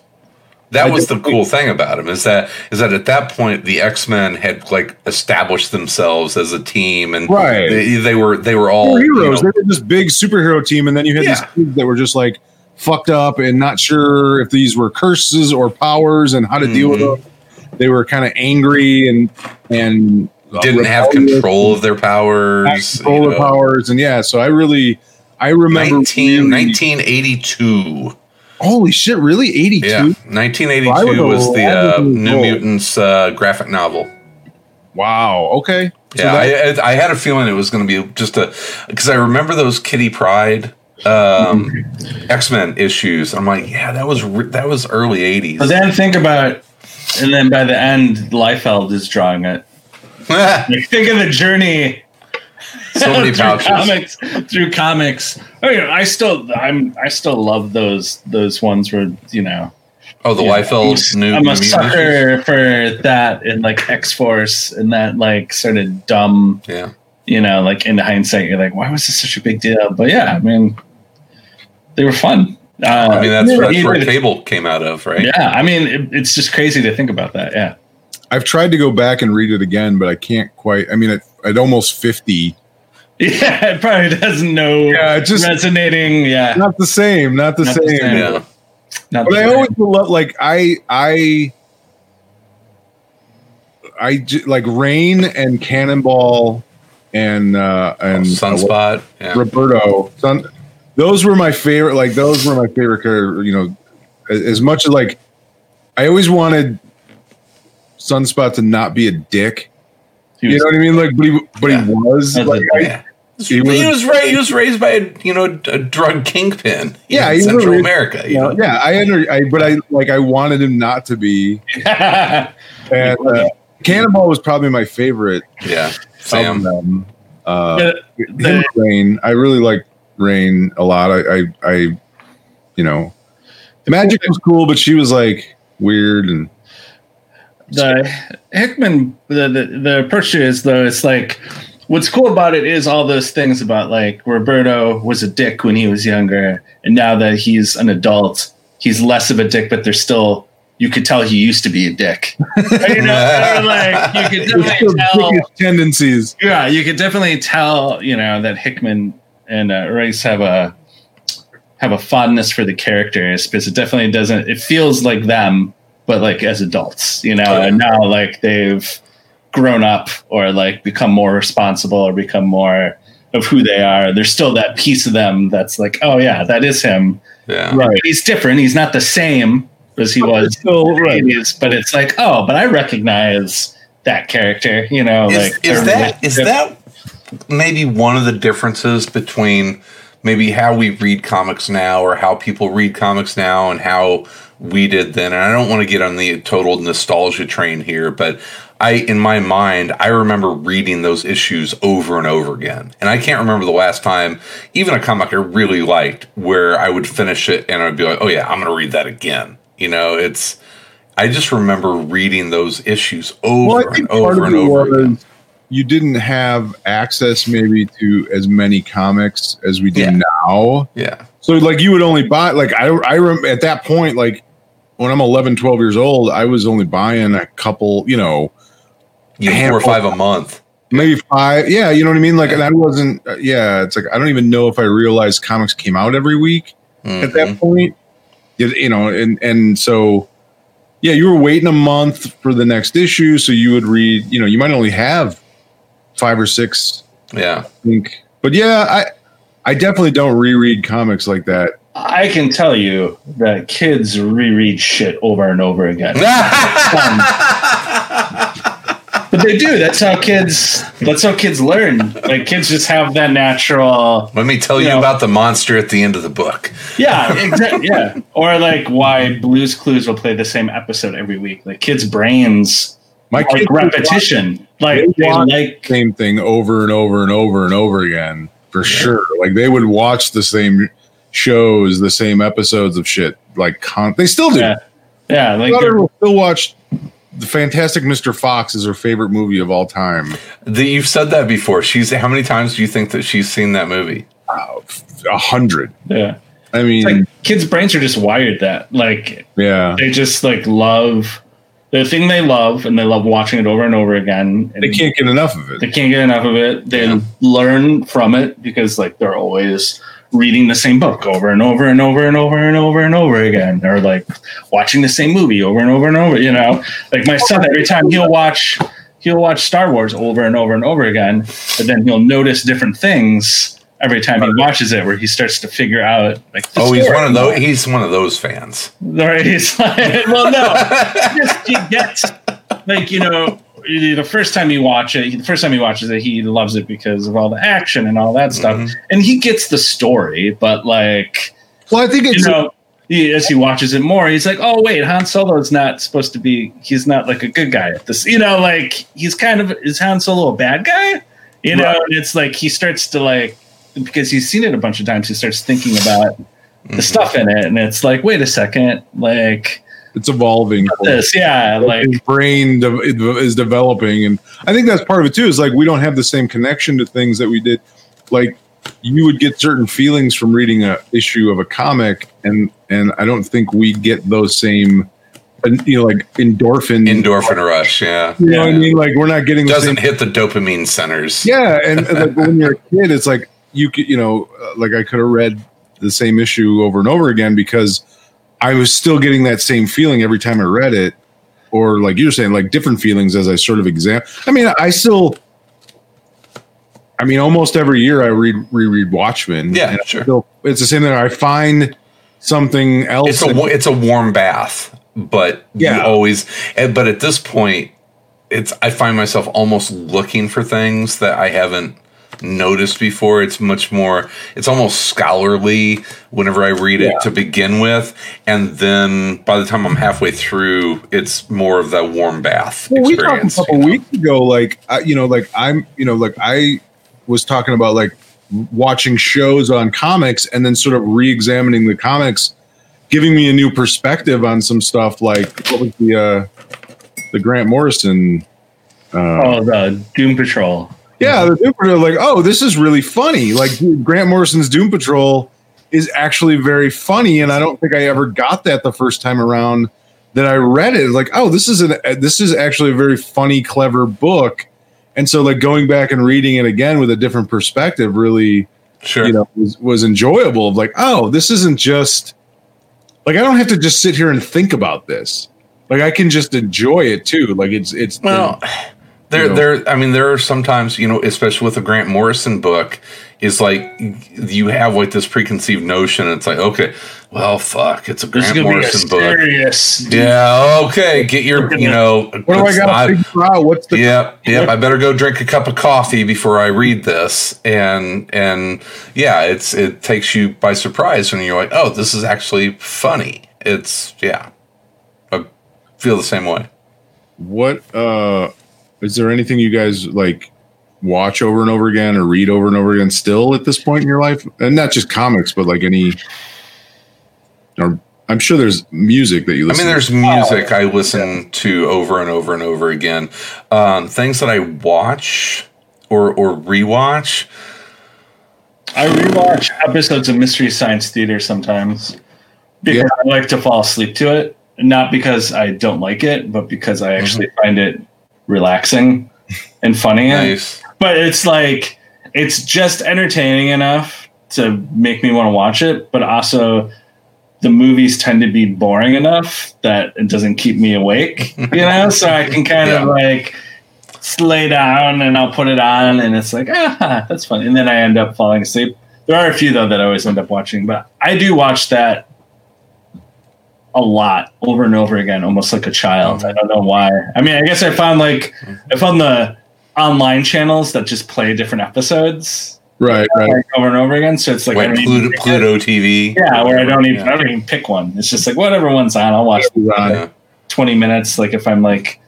that was the cool thing about him is that is that at that point the X Men had like established themselves as a team and Right. they, they were they were They all were you heroes. know, they were this big superhero team, and then you had these kids that were just like fucked up and not sure if these were curses or powers and how to deal with Mhm. them. They were kind of angry and and uh, didn't have control of their powers. control you of powers, and yeah. So I really, I remember 19, really- 1982. Holy shit! Really, eighty two. Yeah, 1982 was was the uh, New. Mutants uh, graphic novel. Wow. Okay. So Yeah, that- I, I had a feeling it was going to be just a because I remember those Kitty Pryde um, X Men issues. I'm like, yeah, that was re- that was early 80s. But then think about, and then by the end, Liefeld is drawing it. Like, think of the journey so many through pouches. comics through comics. I mean, I still, I'm, I still love those those ones where you know. Oh, the yeah, Liefeld I'm, new. I'm a Mutant issues? sucker for that and like X Force and that like sort of dumb, Yeah, you know, like in hindsight, you're like, why was this such a big deal? But yeah, I mean, they were fun. Uh, I mean that's, yeah, that's where Cable came out of, right? Yeah, I mean, it, it's just crazy to think about that. Yeah. I've tried to go back and read it again, but I can't quite. I mean, at, at almost fifty, Yeah, it probably doesn't know Yeah, just- resonating. Yeah, not the same. Not the Not the same. same. Yeah. not but the I same. always love like I I I like Rahne and Cannonball and uh and Sunspot. Yeah. Roberto. Sun, those were my favorite. Like those were my favorite character. You know, as, as much as like I always wanted Sunspot to not be a dick. He You know what I mean? Like, but he but Yeah. he was. That's Like, a- I- Yeah. He He was- was, raised. He was raised by a you know a drug kingpin. Yeah, in he Central raised- America. You you know, know? yeah, I under. I but I like I wanted him not to be. And uh, Cannonball was probably my favorite yeah. of Sam. them. Uh, The- the- Rahne. I really like Rahne a lot. I, I, I, you know, the Magik was cool, but she was like weird and the Hickman, the, the the approach is though it's like what's cool about it is all those things about like Roberto was a dick when he was younger, and now that he's an adult, he's less of a dick, but there's still you could tell he used to be a dick. you know, like you could definitely tell. tendencies. Yeah, you could definitely tell, you know, that Hickman and uh, Rice have a have a fondness for the characters because it definitely doesn't. It feels like them, but like as adults, you know, and now like they've grown up or like become more responsible or become more of who they are. There's still that piece of them that's like, oh yeah, that is him. Yeah. Right. He's different. He's not the same as he oh, was still right. but it's like, oh, but I recognize that character, you know, Is, like is that is that maybe one of the differences between maybe how we read comics now or how people read comics now and how we did then and I don't want to get on the total nostalgia train here but I in my mind I remember reading those issues over and over again and I can't remember the last time even a comic I really liked where I would finish it and I'd be like oh yeah I'm going to read that again you know it's I just remember reading those issues over Well, and over and over again. you didn't have access maybe to as many comics as we do Yeah. now. Yeah. So like you would only buy like I I rem- at that point like when I'm 11 12 years old I was only buying a couple, you know, You four or five a month. maybe five. Yeah, you know what I mean? Like that wasn't uh, yeah, it's like I don't even know if I realized comics came out every week at that Mhm. point. You, you know, and and so yeah, you were waiting a month for the next issue, so you would read. You know, you might only have five or six. Yeah. I think, but yeah, I I definitely don't reread comics like that. I can tell you that kids reread shit over and over again. but they do. That's how kids. That's how kids learn. Like kids just have that natural. Let me tell you Yeah. about the monster at the end of the book. Yeah, exactly. Yeah, or like why Blue's Clues will play the same episode every week. Like kids' brains My like kids would watch repetition. Like They they like. the same thing over and over and over and over again for sure. Like they would watch the same shows, the same episodes of shit. Like con- they still do. Yeah, yeah. Like they're- will still watch the Fantastic Mr. Fox is her favorite movie of all time. The, you've said that before. She's how many times do you think that she's seen that movie? Uh, a hundred. yeah. I mean, like kids' brains are just wired that. Like yeah. they just like love the thing they love and they love watching it over and over again and They can't get enough of it. they can't get enough of it they Yeah. learn from it because like they're always reading the same book over and over and over and over and over and over again or like watching the same movie over and over and over you know like my son every time he'll watch he'll watch star wars over and over and over again but then he'll notice different things every time he watches it where he starts to figure out like Oh, he's one of those. He's one of those fans. Right. He's like, well, no, just he gets like you know the first time you watch it, the first time he watches it, he loves it because of all the action and all that stuff, Mhm. and he gets the story. But like Well, I think you know, he, as he watches it more, he's like, oh wait, Han Solo is not supposed to be. He's not like a good guy at this. You know, like he's kind of is Han Solo a bad guy? You know, Right. and it's like he starts to like because he's seen it a bunch of times. He starts thinking about the stuff in it, and it's like, wait a second, like it's evolving. this, yeah, like his brain de- is developing, and I think that's part of it too. Is like we don't have the same connection to things that we did. Like you would get certain feelings from reading a issue of a comic, and and I don't think we get those same, and, you know, like endorphin. Endorphin rush. Yeah. You know what I mean? Like we're not getting Doesn't same. hit the dopamine centers. Yeah, and, and like when you're a kid, it's like you could, you know, uh, like I could have read the same issue over and over again because I was still getting that same feeling every time I read it, or like you're saying, like different feelings as I sort of exam. I mean, I still, I mean, almost every year I read reread Watchmen. Yeah, sure. still- it's the same thing. I find something else. It's a it's a warm bath, but Yeah. you always. But at this point, it's I find myself almost looking for things that I haven't noticed before. It's much more. It's almost scholarly whenever I read it to begin with, and then by the time I'm halfway through, it's more of that warm bath Well, we talked a experience. couple you know? weeks ago, like I, you know, like I'm, you know, like I was talking about like watching shows on comics and then sort of re-examining the comics, giving me a new perspective on some stuff. Like what was the uh, the Grant Morrison? Uh, oh the Doom Patrol. Yeah, mm-hmm. the Doom Patrol. Like, oh, this is really funny. Like dude, Grant Morrison's Doom Patrol is actually very funny, and I don't think I ever got that the first time around that I read it. Like, oh, this is an uh, this is actually a very funny, clever book. And so, like going back and reading it again with a different perspective, really, Sure. you know, was, was enjoyable. Of like, oh, this isn't just like I don't have to just sit here and think about this. Like I can just enjoy it too. Like it's it's Well, there, you know. there. I mean, there are sometimes, you know, especially with the Grant Morrison book, is like you have like this preconceived notion. It's like, okay, well, fuck, it's a Grant a Morrison book. serious. Yeah, okay, get your, you know, what do I got to figure out? What's the Yep, yep. I better go drink a cup of coffee before I read this, and and yeah, it's it takes you by surprise when you're like, oh, this is actually funny. It's yeah, I feel the same way. what uh is there anything you guys like watch over and over again or read over and over again still at this point in your life? And not just comics, but like any or I'm sure there's music that you listen to. I mean, there's music I listen to over and over and over again. Um, things that I watch or or rewatch. I rewatch episodes of Mystery Science Theater sometimes because Yeah. I like to fall asleep to it. Not because I don't like it, but because I actually find it relaxing and funny. Nice. But it's like it's just entertaining enough to make me want to watch it, but also the movies tend to be boring enough that it doesn't keep me awake, you know? so I can kind Yeah. of like lay down and I'll put it on and it's like, ah, that's fun. And then I end up falling asleep. There are a few though that I always end up watching, but I do watch that a lot over and over again, almost like a child. I don't know why. I mean, I guess I found like I found the online channels that just play different episodes right, right. like, over and over again. So it's like, I Like Pluto, even pick it. Pluto TV. yeah, where I don't even Yeah. I don't even pick one. It's just like whatever one's on, I'll watch Right. Yeah. twenty minutes. Like if I'm like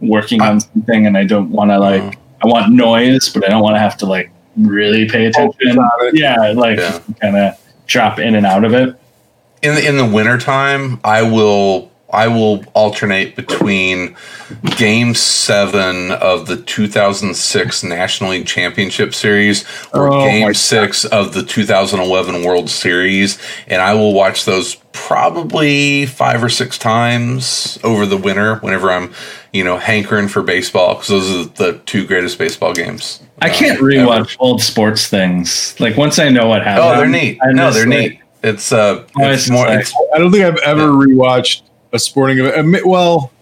working on something and I don't want to like Uh-huh. I want noise, but I don't want to have to like really pay attention. Yeah, like Yeah. kind of drop in and out of it. In the, in the wintertime i will i will alternate between game 7 of the 2006 national league championship series or Oh, my game God. 6 of the 2011 world series and i will watch those probably five or six times over the winter whenever i'm you know hankering for baseball because those are the two greatest baseball games I uh, can't ever. rewatch old sports things. Like once I know what happened. oh they're neat I'm no they're like- neat it's uh Oh, it's more it's, I don't think I've ever rewatched a sporting event. Well,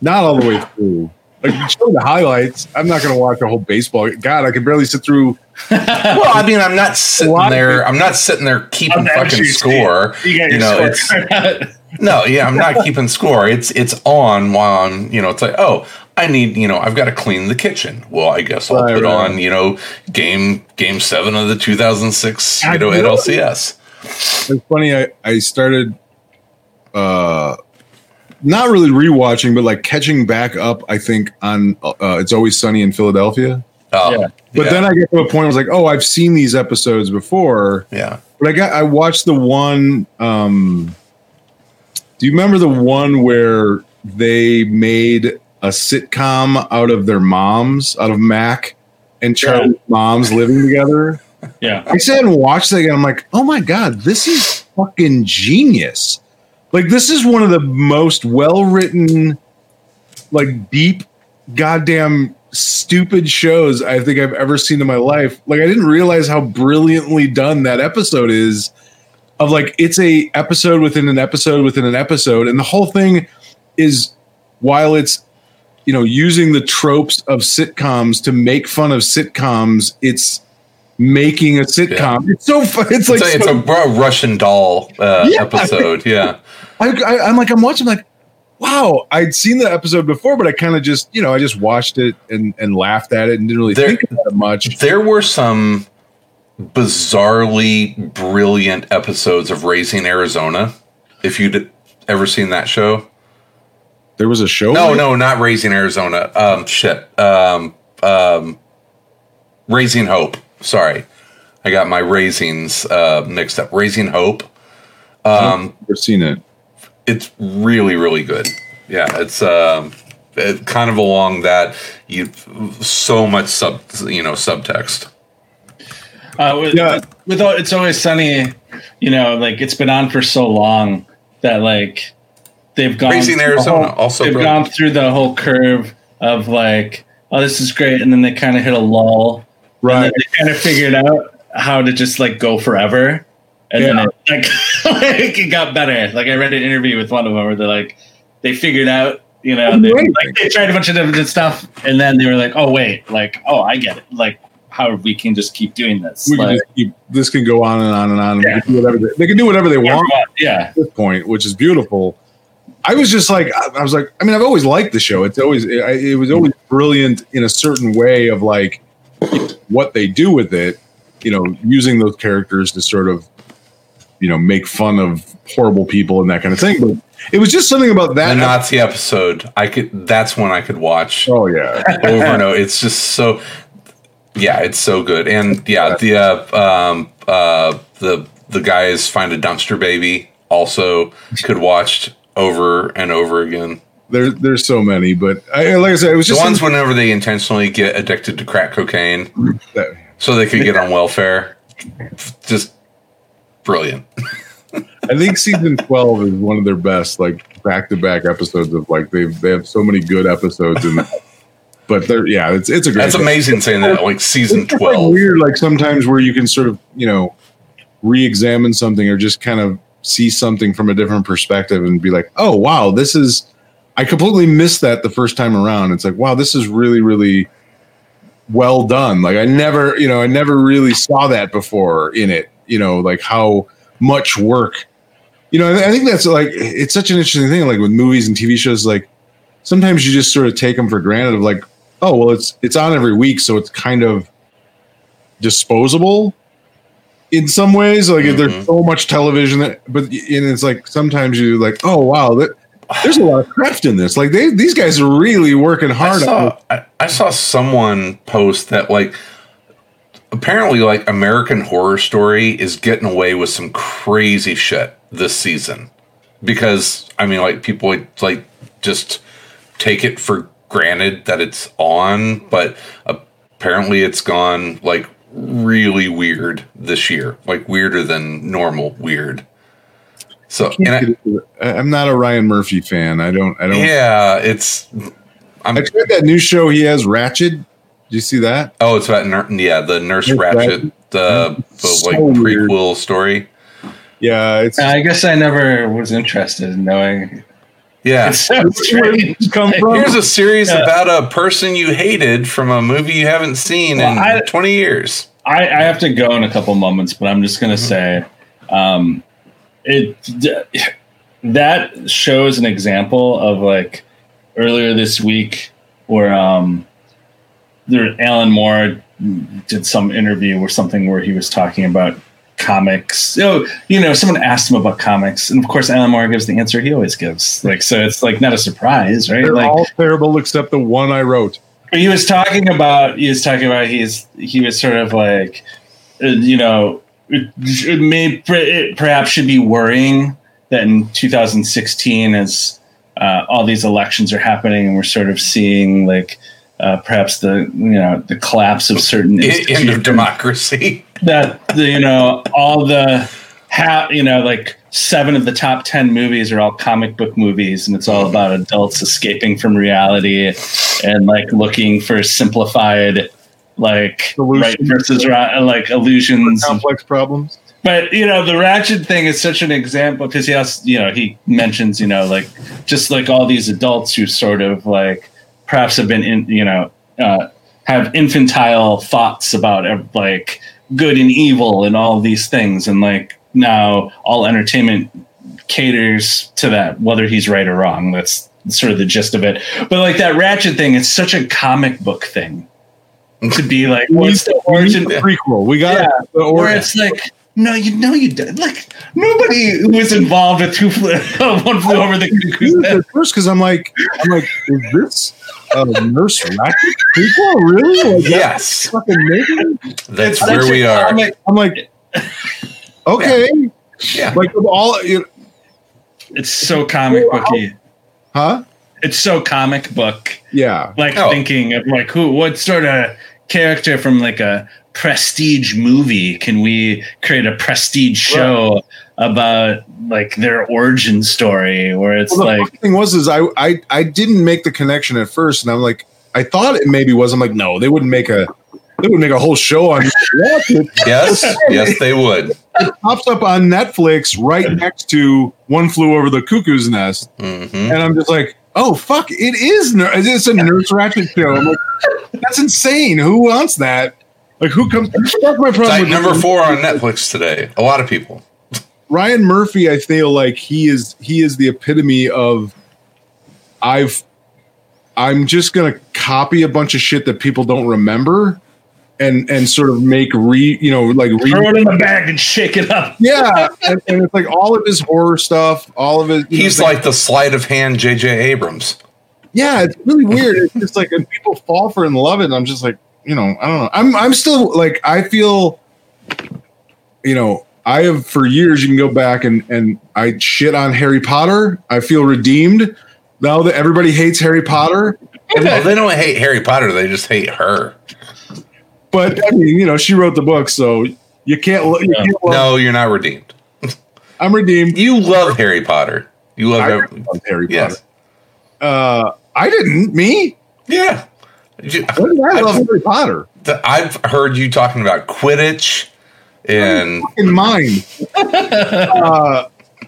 not all the way through. Like you show the highlights. I'm not going to watch a whole baseball. God, I could barely sit through. Well, I mean, I'm not sitting there. I'm not sitting there keeping fucking score. You You know, score. it's no, yeah, I'm not keeping score. It's it's on while I'm, you know, it's like, oh, I need, you know, I've got to clean the kitchen. Well, I guess I'll Right, put right. on, you know, game game seven of the 2006, you I know, NLCS. It's funny. I I started, uh, not really rewatching, but like catching back up. I think on uh, It's Always Sunny in Philadelphia. Oh, Yeah. But yeah, then I get to a point. I was like, oh, I've seen these episodes before. yeah. But I got I watched the one. Um, do you remember the one where they made a sitcom out of their moms, out of Mac and Charlie's moms living together? Yeah. I sat and watched that again. I'm like, oh my god, this is fucking genius! Like this is one of the most well written, like deep, goddamn stupid shows I think I've ever seen in my life. Like I didn't realize how brilliantly done that episode is. Of like it's a episode within an episode within an episode, and the whole thing is while it's you know using the tropes of sitcoms to make fun of sitcoms, it's making a sitcom. It's so fun. It's like It's, a, it's so- a Ru- Russian doll uh, Yeah. episode. Yeah. I, I, I'm like I'm watching like wow I'd seen the episode before but I kind of just you know I just watched it and and laughed at it and didn't really There- think about it much. There were some bizarrely brilliant episodes of Raising Arizona. If you'd ever seen that show, There was a show. no, like- no, not Raising Arizona. Um, shit. Um, um, Raising Hope. Sorry, I got my raisins uh, mixed up. Raising Hope. Um, I've never seen it. it's really, really good. Yeah, it's um, it, kind of along that you so much sub, you know, subtext. Uh, with, Yeah. with, with all- it's always sunny, you know, like it's been on for so long that like they've gone Raising through the Arizona, whole- also they've brilliant. gone through the whole curve of like, oh, this is great, and then they kind of hit a lull, and then Right. they kind of figured out how to just like go forever, and then it, like, like it got better. Like I read an interview with one of them where they're like, they figured out, you know, they, like, they tried a bunch of different stuff, and then they were like, oh wait, like oh I get it, like how we can just keep doing this, We can like, just keep, this can go on and on and on. and Yeah. They, can do whatever they, can do whatever they want yeah, at this point, which is beautiful. I was just like, I I was like, I mean, I've always liked the show. It's always, it, it was always brilliant in a certain way of like what they do with it. You know, using those characters to sort of, you know, make fun of horrible people and that kind of thing. But it was just something about The that. Nazi episode, I could. That's one I could watch oh yeah, over and over. It's just so. Yeah, it's so good, and yeah, the uh, um, uh, the the guys find a dumpster baby also could watch over and over again. There's there's so many, but I, like I said, it was just The just ones whenever they intentionally get addicted to crack cocaine that, so they could get on welfare, just brilliant. I think season twelve is one of their best, like back to back episodes of like they they have so many good episodes in that. But they're yeah, it's it's a great. That's show. amazing saying that like season It's just, like, twelve. weird, like sometimes where you can sort of you know re-examine something or just kind of see something from a different perspective and be like, oh wow, this is. I completely missed that the first time around. It's like wow, this is really really well done. Like I never, you know, I never really saw that before in it. You know, like how much work. You know, I think that's like it's such an interesting thing. Like with movies and TV shows, like sometimes you just sort of take them for granted. Of like, oh well, it's it's on every week, so it's kind of disposable in some ways. Like Mhm. there's so much television that, but and it's like sometimes you like, oh wow, that, there's a lot of craft in this. Like they these guys are really working hard. on saw I, I saw someone post that like apparently like American Horror Story is getting away with some crazy shit this season because I mean like people like, like just take it for granted that it's on, but apparently it's gone like really weird this year, like weirder than normal weird. So and I, I, I'm not a Ryan Murphy fan. I don't. I don't. yeah, it's I'm I tried that new show he has, Ratched. Did you see that? Oh, it's about nur- yeah, the Nurse Nurse Ratched, Ratched. the, the So like weird. prequel story. Yeah, it's I guess I never was interested in knowing. Yeah, Where did strange. come from? here's a series Yeah. about a person you hated from a movie you haven't seen Well, in I- 20 years. I, I have to go in a couple moments, but I'm just gonna say, um, it that shows an example of like earlier this week where um, there Alan Moore did some interview or something where he was talking about comics. So you know, someone asked him about comics, and of course, Alan Moore gives the answer he always gives. Like, so it's like not a surprise, right? They're like, all terrible except the one I wrote. he was talking about he was talking about he's he was sort of like uh, you know it, it may it perhaps should be worrying that in 2016 as uh, all these elections are happening and we're sort of seeing like uh, perhaps the you know the collapse of certain End of democracy. that the, you know all the ha- you know like seven of the top 10 movies are all comic book movies and it's all about adults escaping from reality and like looking for simplified like right versus ra- like illusions. Complex problems. but you know the Ratched thing is such an example because he has you know he mentions you know like just like all these adults who sort of like perhaps have been in you know uh, have infantile thoughts about like good and evil and all these things. And like now all entertainment caters to that whether he's right or wrong. That's sort of the gist of it. But like that Ratched thing it's such a comic book thing to be like what's the origin the prequel. We got Yeah. the or origin. it's like no you know you did like nobody was involved with two flew, one flew over the cuckoo's nest at first because I'm like, I'm like, is this a Nurse Ratched prequel? Really? Like, Yes, that's fucking maybe? that's It's where such we a are. comic- I'm like, okay, Yeah, like with all, you it's so comic booky huh? it's so comic book Yeah, like Oh. thinking of like who what sort of character from like a prestige movie can we create a prestige show about like their origin story where it's Well, the like funny thing was is I, I I didn't make the connection at first, and I'm like, I thought it maybe was. I'm like, no, they wouldn't make a They would make a whole show on. Yes, yes, they would. It pops up on Netflix right next to One Flew Over the Cuckoo's Nest, hmm and I'm just like, oh fuck, it is. Ner- It's a Nurse Ratched show. I'm like, that's insane. Who wants that? Like, who comes? That's my problem. Like number four on Netflix today. A lot of people. Ryan Murphy. I feel like he is he is the epitome of I've I'm just gonna copy a bunch of shit that people don't remember. And, and sort of make re you know like re- Throw it in the bag and shake it up. yeah and, and it's like all of his horror stuff all of it you know, He's things- like the sleight of hand J.J. Abrams. yeah, it's really weird. It's just like, and people fall for it and love it. And I'm just like, you know, I don't know. I'm, I'm still like, I feel, you know, I have for years. You can go back and and I shit on Harry Potter. I feel redeemed now that everybody hates Harry Potter. Well, they don't hate Harry Potter. They just hate her. But I mean, you know, she wrote the book, so you can't. lo- You can't love, No, you're not redeemed. I'm redeemed. You love Harry Potter. You love I every- love Harry Potter. Yes. Uh, I didn't. Me? Yeah. You- did I I love love- Harry Potter? the- I've heard you talking about Quidditch and in mind. uh,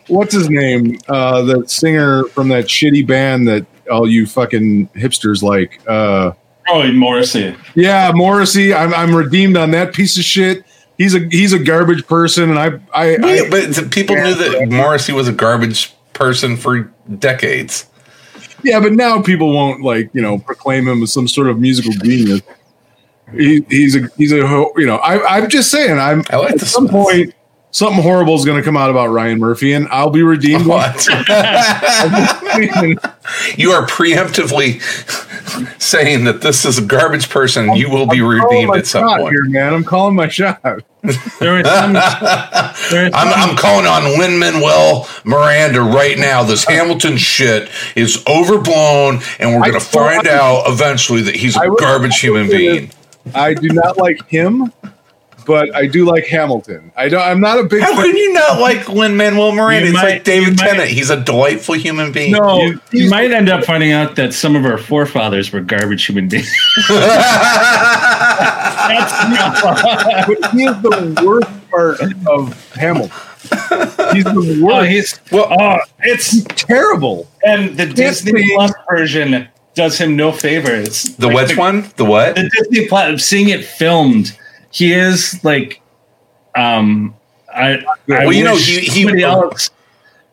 what's his name? Uh, the singer from that shitty band that all you fucking hipsters like. Uh, Oh, Morrissey. yeah, Morrissey. I'm I'm redeemed on that piece of shit. He's a he's a garbage person, and I I, Yeah, I but the people knew that Morrissey was a garbage person for decades. yeah, but now people won't like you know proclaim him as some sort of musical genius. He, he's a he's a ho- you know I I'm just saying I'm I like at some Smiths. point something horrible is going to come out about Ryan Murphy, and I'll be redeemed. What? you are preemptively saying that this is a garbage person. You will be calling redeemed at some point. here, man. I'm calling my shot. There was some. there was I'm, I'm calling on Lin Manuel Miranda right now. This Hamilton shit is overblown, and we're going to still- find out eventually that he's I a would- garbage human being. I do not like him, but I do like Hamilton. I don't. I'm not a big. How can you not like Lin Manuel Miranda? You It's might- like David you might- Tennant. He's a delightful human being. No, you, you might end up finding out that some of our forefathers were garbage human beings. That's but he is the worst part of Hamilton. He's the oh, worst. he's Well- oh, it's terrible. and the Disney be- Plus version does him no favors. the Like, which one? The what? The Disney Plus, seeing it filmed, he is like, um, I. I Well, you know, he- he- somebody else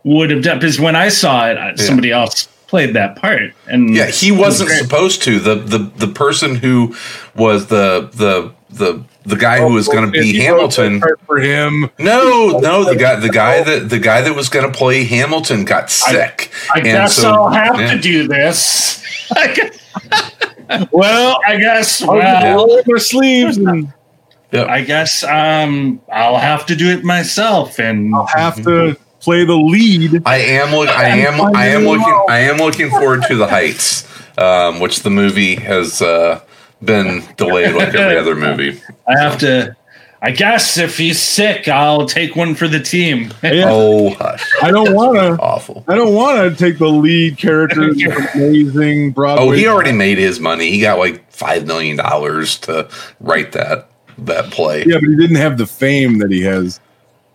would have done because when I saw it, I- somebody else played that part, and Yeah, he was wasn't great. supposed to. The the the person who was the the the the guy who was going to be He wrote that Hamilton. for him. No, no, the guy the guy that the guy that was going to play Hamilton got sick. I And guess so- I'll have yeah. to do this. Well, I guess. I'll roll up my sleeves and I guess um, I'll have to do it myself, and I'll have to play the lead. I am look. I am. I am looking. I am looking forward to the Heights, um, which the movie has uh, been delayed like every other movie. I have to. I guess if he's sick, I'll take one for the team. Yeah, Oh, hush! I don't want to. Awful. I don't want to take the lead character amazing Broadway. Oh, he already made his money. He got like five million dollars to write that that play. Yeah, but he didn't have the fame that he has.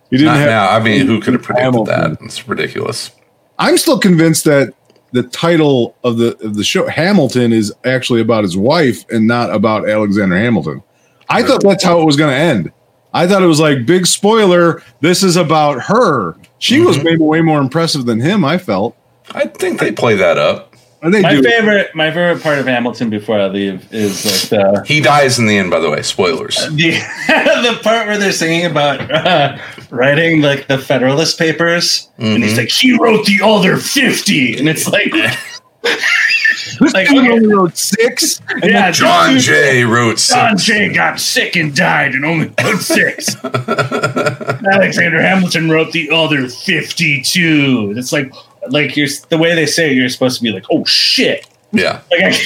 He didn't Not have. now. I mean, who could have predicted Hamilton. that? It's ridiculous. I'm still convinced that the title of the of the show Hamilton is actually about his wife and not about Alexander Hamilton. I thought that's how it was going to end. I thought it was like big spoiler. This is about her. She was Mm-hmm. maybe way more impressive than him. I felt. I think they play that up. And they My do. favorite, my favorite part of Hamilton before I leave is like the He dies in the end. By the way, spoilers. the, the part where they're singing about uh, writing like the Federalist Papers, and Mm-hmm. he's like, he wrote the other fifty, and it's like, like okay, only wrote six. yeah, John dude, Jay wrote. John Jay got sick and died and only wrote six. Alexander Hamilton wrote the other 52. It's like, like you're the way they say it, you're supposed to be like, oh shit. Yeah, Like, I,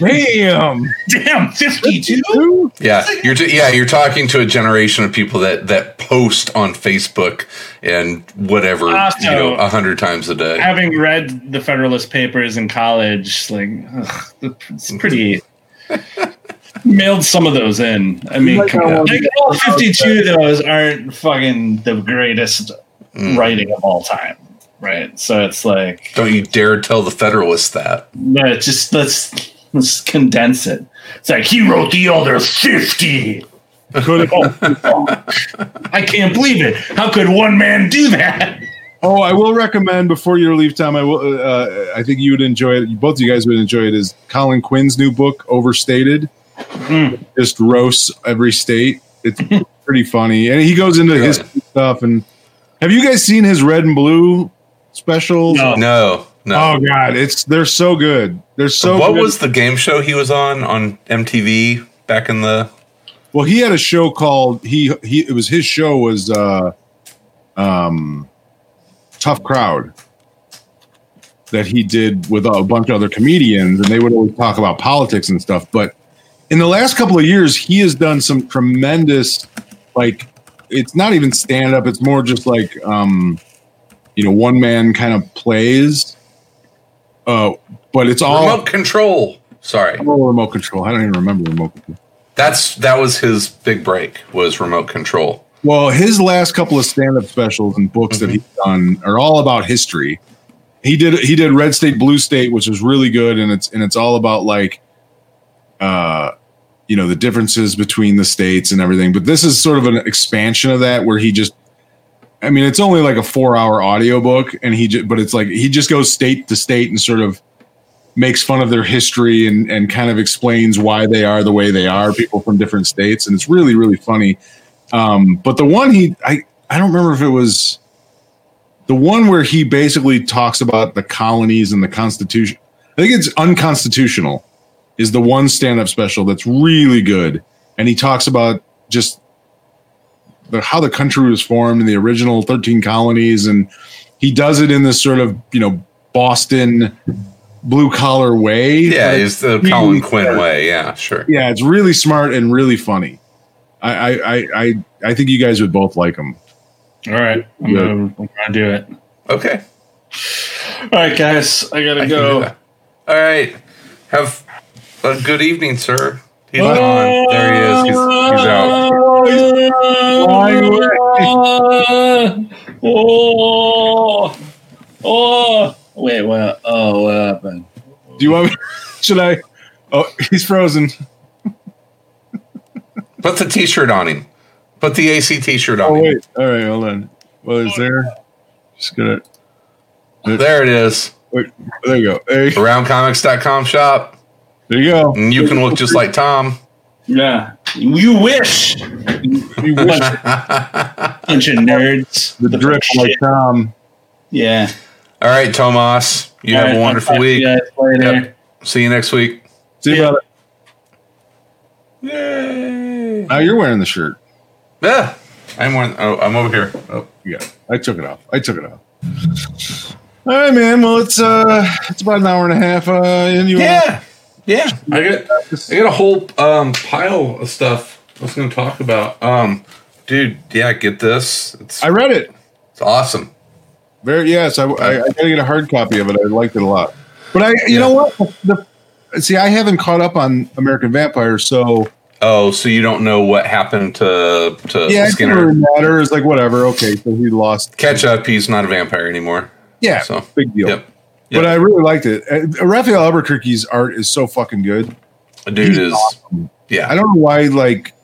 Damn. damn, 52? Yeah. You're t- yeah. You're talking to a generation of people that that post on Facebook and whatever Also- you know a hundred times a day. Having read the Federalist Papers in college, like, ugh, it's pretty. mailed some of those in. I mean, Like come on. Like, all 52 of those aren't fucking the greatest Mm. writing of all time. Right. So it's like, Don't you dare tell the Federalists that. no, just let's let's condense it. It's like he wrote the other 50. Could Oh, I can't believe it. How could one man do that? Oh, I will recommend before you leave, Tom. I will. Uh, I think you would enjoy it. Both of you guys would enjoy it. Is Colin Quinn's new book "Overstated"? Mm. Just roasts every state. It's pretty funny, and he goes into Really? his stuff. And have you guys seen his red and blue specials? No. No, no. Oh God, it's they're so good. They're so. what good. was the game show he was on on MTV back in the? Well, he had a show called he he. It was his show was uh, um, tough crowd that he did with a bunch of other comedians, and they would always talk about politics and stuff. But in the last couple of years, he has done some tremendous, like it's not even stand up; it's more just like um, you know, one man kind of plays. Uh, but it's all Remote control. Sorry, all remote control. I don't even remember remote control. that's that was his big break. Was remote control. Well, his last couple of stand-up specials and books that he's done are all about history. He did he did Red State Blue State, which was really good, and it's and it's all about like, uh, you know, the differences between the states and everything. But this is sort of an expansion of that, where he just, I mean, it's only like a four-hour audiobook, and he just, but it's like he just goes state to state and sort of makes fun of their history and and kind of explains why they are the way they are, people from different states, and it's really really funny. Um, but the one he, I, I don't remember if it was the one where he basically talks about the colonies and the Constitution. I think it's unconstitutional. Is the one stand-up special that's really good, and he talks about just the, how the country was formed in the original thirteen colonies, and he does it in this sort of you know Boston blue collar way. Yeah, it's the really Colin Quinn smart. way. Yeah, sure. Yeah, it's really smart and really funny. I I I I, I think you guys would both like him. All right. I'm Yeah. gonna, I'm gonna do it. Okay. All right, guys. I gotta I go. All right. Have a good evening, sir. He's gone. There he is. He's, he's out. Oh, oh, wait, what? Oh, what happened? Do you want me? Should I? Oh, he's frozen. Put the T-shirt on him. Put the AC T-shirt on Oh him. wait. All right, hold on. Well, is there? Just gonna. There it is. Wait, there you go. There you, Aroundcomics.com shop. there you go. And you can look just like Tom. Yeah, you wish. You wish Bunch of nerds. the drip like Shit. Tom. Yeah. All right, Tomas. You All have right, a I'll wonderful talk to you week. guys later. Yep. See you next week. See you. about it. Yay. Now you're wearing the shirt. Yeah. I'm one. Oh, I'm over here. Oh. Yeah, I took it off. I took it off. All right, man. Well, it's uh, it's about an hour and a half. Uh, and you Yeah. Yeah. I got I got a whole um, pile of stuff I was going to talk about. Um, dude, yeah, get this. It's, I read it. it's awesome. Very yes. I, I, I gotta get a hard copy of it. I liked it a lot. But I, you Yeah. know what? The, see, I haven't caught up on American Vampire, so Oh, so you don't know what happened to to yeah, Skinner? really matter. It's like whatever. Okay, so he lost. Catch up. He's not a vampire anymore. Yeah, So big deal. yep. But I really liked it. Uh, Rafael Albuquerque's art is so fucking good. dude he's is awesome. yeah. I don't know why like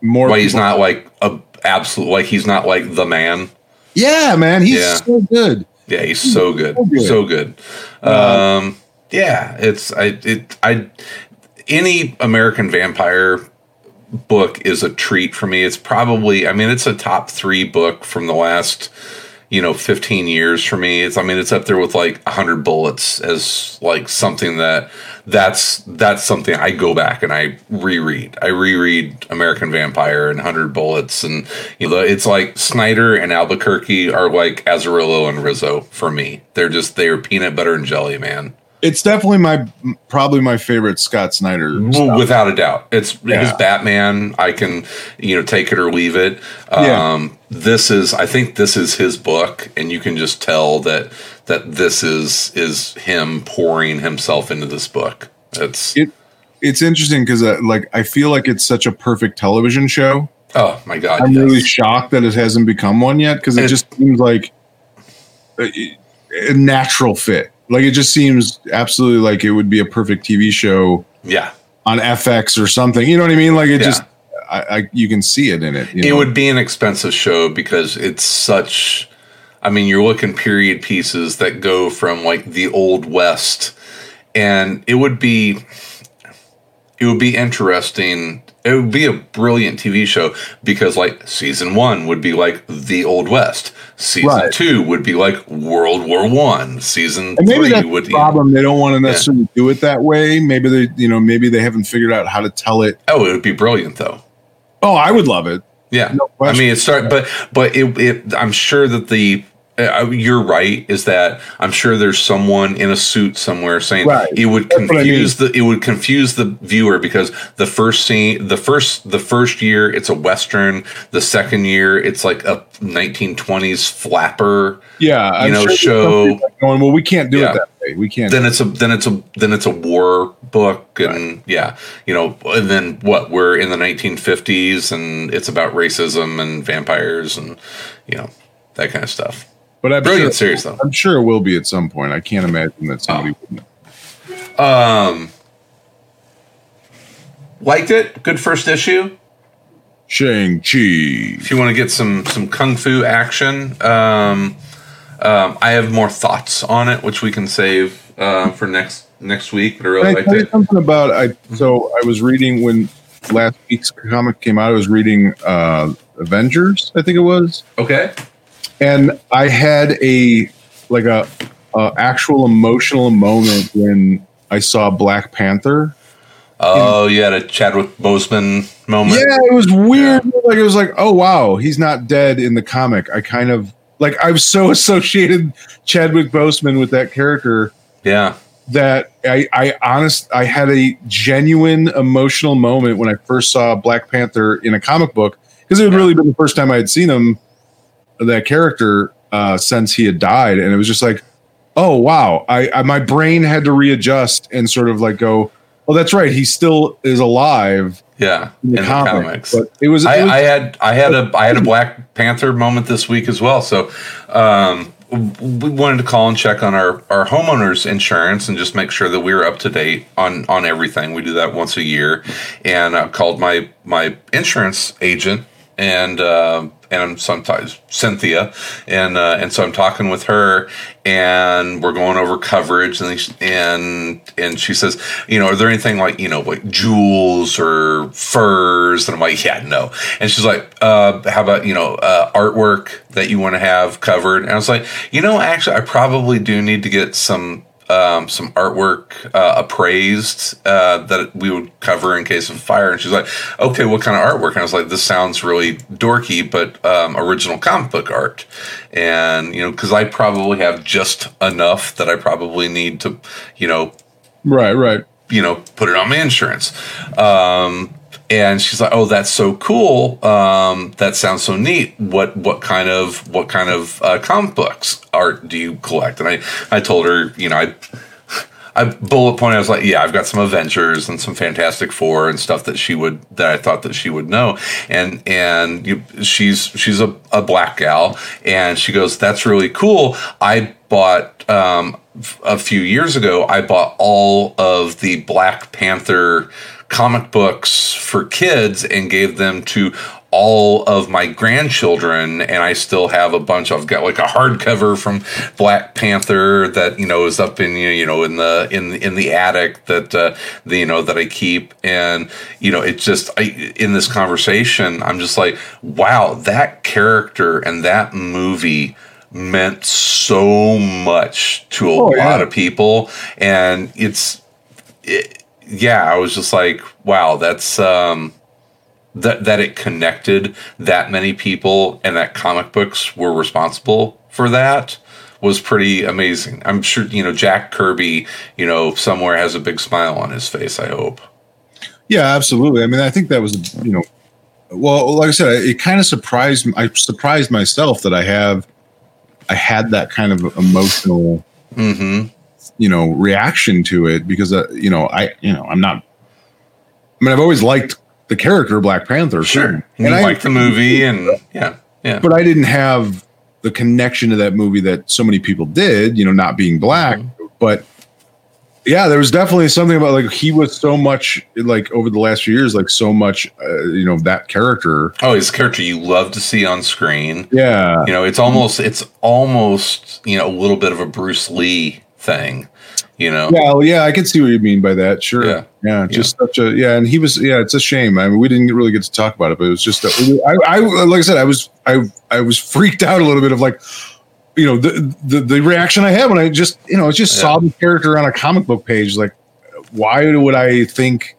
more. why he's not like a absolute like he's not like the man. Yeah, man, he's Yeah. so good. Yeah, he's so good, So good. so good. Uh, Um, yeah, it's I it I any American Vampire book is a treat for me. It's probably I mean it's a top three book from the last you know 15 years for me. It's I mean it's up there with like 100 Bullets as like something that that's that's something I go back and I reread. I reread American Vampire and 100 Bullets and you know it's like Snyder and Albuquerque are like Azzarello and Risso for me. They're just they're peanut butter and jelly, man. It's definitely my probably my favorite Scott Snyder. Well. Without a doubt, it's his Batman. I can, you know, take it or leave it. Yeah. Um, this is, I think, this is his book, and you can just tell that that this is is him pouring himself into this book. It's It- it's interesting because uh, like I feel like it's such a perfect television show. Oh my god! I'm yes. really shocked that it hasn't become one yet because it And- just seems like a, a natural fit. Like it just seems absolutely like it would be a perfect TV show yeah. on FX or something. You know what I mean? Like it Yeah. just, I, I you can see it in it. you It know? would be an expensive show because it's such. I mean, you're looking period pieces that go from like the old west, and it would be. It would be interesting. It would be a brilliant TV show because, like, season one would be like the Old West. Season Right. two would be like World War One. Season And maybe three that's would the problem. They don't want to necessarily do it that way. Maybe they, you know, maybe they haven't figured out how to tell it. Oh, it would be brilliant though. Oh, I would love it. Yeah, No I mean, it start, but but it, it I'm sure that the Uh, you're right is that I'm sure there's someone in a suit somewhere saying Right. it would That's what I confuse the it would confuse the viewer because the first scene the first the first year it's a western the second year it's like a 1920s flapper Yeah, You know, there's show- like going. Well, we can't do Yeah. it that way. We can't. then it's a then it's a then it's a war book and yeah you know and then what we're in the 1950s and it's about racism and vampires and you know that kind of stuff but I'm brilliant sure, series though I'm sure it will be at some point. I can't imagine that somebody Oh. wouldn't. um liked it good first issue Shang Chi. if you want to get some some kung fu action um um i have more thoughts on it which we can save uh, for next next week but i really liked it something about I? So I was reading when last week's comic came out. I was reading uh Avengers. I think it was. okay and I had a like a, a actual emotional moment when I saw Black Panther. oh you had a chadwick boseman moment Yeah, it was weird. Like it was like, oh wow, he's not dead in the comic. I kind of like I've so associated Chadwick Boseman with that character yeah that I I honest I had a genuine emotional moment when I first saw Black Panther in a comic book because it had really been the first time I had seen him that character uh, since he had died, and it was just like, oh wow, I, I my brain had to readjust and sort of like go, oh that's right, he still is alive Yeah, in the, comic. comics. But it was, it I, was I had I had a I had a Black Panther moment this week as well. So um, we wanted to call and check on our our homeowners insurance and just make sure that we were up to date on on everything. We do that once a year, and I called my my insurance agent and. Uh, and I'm sometimes Cynthia, and uh, and so I'm talking with her, and we're going over coverage, and and and she says, you know, are there anything like you know like jewels or furs? And I'm like, yeah, no. And she's like, uh, how about you know uh, artwork that you want to have covered? And I was like, you know, actually, I probably do need to get some um, some artwork uh, appraised uh, that we would cover in case of fire. And she's like, okay, what kind of artwork? And I was like, this sounds really dorky, but um, original comic book art. And, you know, because I probably have just enough that I probably need to, you know, right, right. you know, put it on my insurance. Um, and she's like, "Oh, that's so cool. Um, that sounds so neat. What what kind of what kind of uh, comic books art do you collect?" And I I told her, you know, I I bullet pointed. I was like, "Yeah, I've got some Avengers and some Fantastic Four and stuff that she would that I thought that she would know." And and you, she's she's a, a black gal, and she goes, "That's really cool. I bought." Um, a few years ago, I bought all of the Black Panther comic books for kids and gave them to all of my grandchildren and I still have a bunch. I've got like a hardcover from Black Panther that you know is up in you know in the in in the attic that uh the, you know that I keep. And you know it's just I in this conversation I'm just like wow that character and that movie meant so much to a Oh, lot yeah. of people. And it's it, yeah i was just like wow that's um that that it connected that many people and that comic books were responsible for that was pretty amazing i'm sure you know jack kirby you know somewhere has a big smile on his face i hope Yeah, absolutely. I mean, I think that was, you know, well, like I said, it kind of surprised. I surprised myself that I have, I had that kind of emotional, mm-hmm you know, reaction to it because, uh, you know, I, you know, I'm not I mean, I've always liked the character Black Panther. Sure. too. And I, like the movie, and yeah, yeah. but I didn't have the connection to that movie that so many people did. You know, not being black, Mm-hmm. but yeah, there was definitely something about like he was so much like over the last few years, like so much, uh, you know, that character. oh, his character you love to see on screen. Yeah, You know, it's almost it's almost you know a little bit of a Bruce Lee thing. You know, Yeah, well, yeah, I can see what you mean by that. Sure. Yeah. Yeah. just such a yeah, and he was yeah. It's a shame. I mean, we didn't really get to talk about it, but it was just a, I, I like I said, I was I I was freaked out a little bit of like, you know, the the, the reaction I had when I just you know I just Yeah. saw the character on a comic book page. Like, why would I think?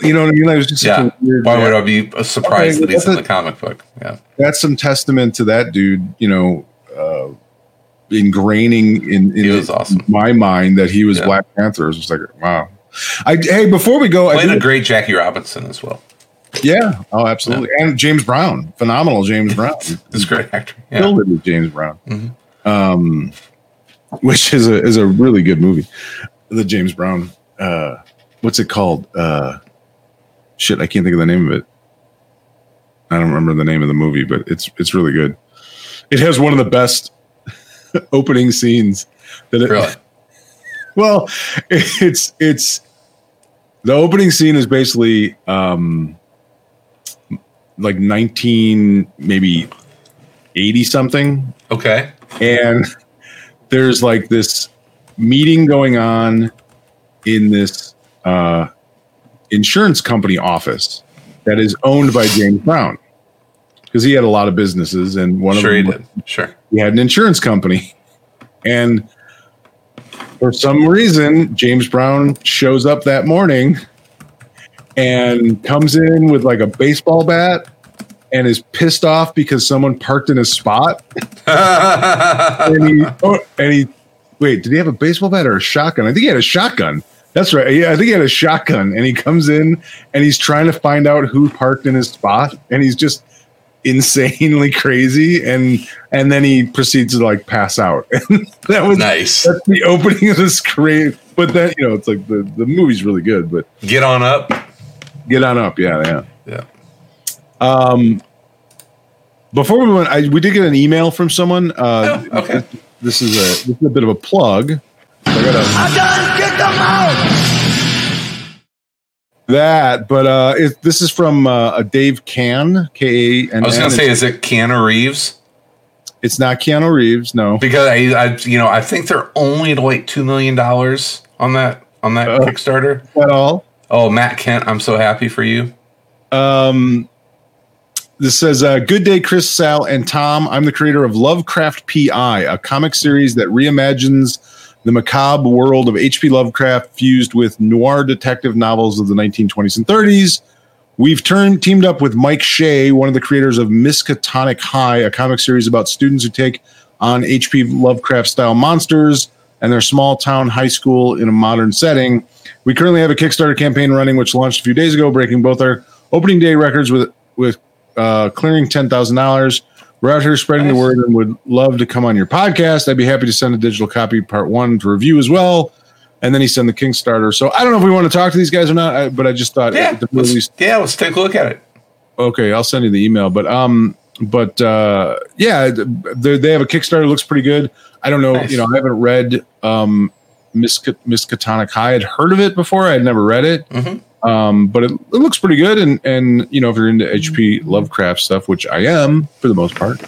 You know what I mean? Like, it was just such yeah. a weird. Why would I be surprised Okay, that he's in the comic book? Yeah, That's some testament to that dude. You know. Uh, ingraining in, in He was awesome. my mind that he was Yeah. Black Panther. It was just like, wow. I hey, before we go, I played did- a great Jackie Robinson as well. yeah, oh, absolutely, and James Brown, phenomenal James Brown. A great actor. Yeah. Killed it with James Brown, Mhm. um, which is a is a really good movie. The James Brown, uh, what's it called? Uh, shit, I can't think of the name of it. I don't remember the name of the movie, but it's it's really good. It has one of the best opening scenes that it, Really? well, it's it's the opening scene is basically um like 19 maybe 80 something Okay. and there's like this meeting going on in this uh insurance company office that is owned by James Brown because he had a lot of businesses and one Sure, of them did. Sure. he had an insurance company. And for some reason james brown shows up that morning and comes in with like a baseball bat and is pissed off because someone parked in his spot. And he oh, and he wait did he have a baseball bat or a shotgun? I think he had a shotgun. That's right. Yeah i think he had a shotgun. And he comes in and he's trying to find out who parked in his spot. And he's just insanely crazy and and then he proceeds to like pass out that was nice. that's the opening of this great but then you know it's like the the movie's really good but Get on up. get on up yeah yeah Yeah. um before we went I, we did get an email from someone uh Oh, okay. this is a this is a bit of a plug I gotta that but uh it, this is from uh, a dave can k-a-n I was going to say, is it Keanu Reeves? it's not keanu reeves no Because I, I, you know, I think they're only at like two million dollars on that on that Uh. Kickstarter. at all Oh, Matt Kent, I'm so happy for you. Um, this says, uh, "Good day, Chris, Sal, and Tom. I'm the creator of Lovecraft P.I., a comic series that reimagines the macabre world of H.P. Lovecraft fused with noir detective novels of the 1920s and 30s. We've turned teamed up with Mike Shea, one of the creators of Miskatonic High, a comic series about students who take on H.P. Lovecraft style monsters and their small town high school in a modern setting. We currently have a Kickstarter campaign running, which launched a few days ago, breaking both our opening day records with with uh, clearing ten thousand dollars. We're out here spreading the word and would love to come on your podcast. I'd be happy to send a digital copy, part one, to review as well. And then he sent the Kickstarter. So I don't know if we want to talk to these guys or not, I, but I just thought, Yeah, let's, least, yeah. Let's take a look at it. okay, I'll send you the email. But um, but uh, yeah, they they have a Kickstarter. Looks pretty good. I don't know, Nice. you know, I haven't read um, Misk- Miskatonic High. I'd heard of it before. I had never read it. Mhm. Um, but it, it looks pretty good. And and you know, if you're into HP Lovecraft stuff, which I am for the most part.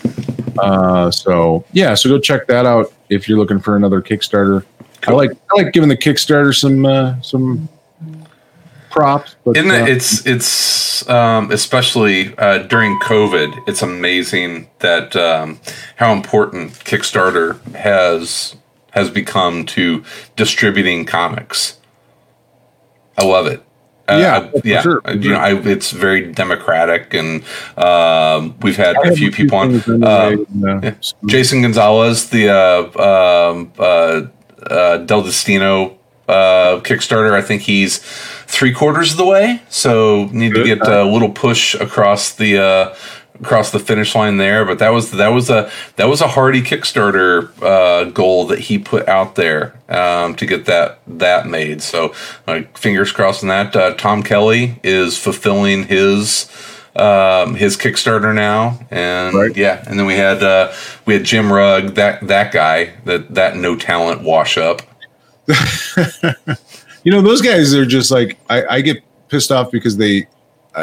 Uh, so yeah, so go check that out if you're looking for another Kickstarter. I like I like giving the Kickstarter some uh, some props. But Isn't uh. It's it's um, especially uh, during COVID. It's amazing that um, how important Kickstarter has has become to distributing comics. I love it. Uh, Yeah, I- for yeah. sure, Uh, You know, I, it's very democratic, and um, we've had I a few people on. Uh, anyway, and, uh, Jason Gonzalez, the uh, um, uh, uh, Del Destino uh, Kickstarter. I think he's three quarters of the way, so need to get a little push across the uh, across the finish line there. But that was that was a that was a hearty Kickstarter uh, goal that he put out there um, to get that that made. So uh, fingers crossed on that. Uh, Tom Kelly is fulfilling his um, his Kickstarter now, and Right. yeah, and then we had uh, we had Jim Rugg, that that guy, that that no talent wash up. You know, those guys are just like I, I get pissed off because they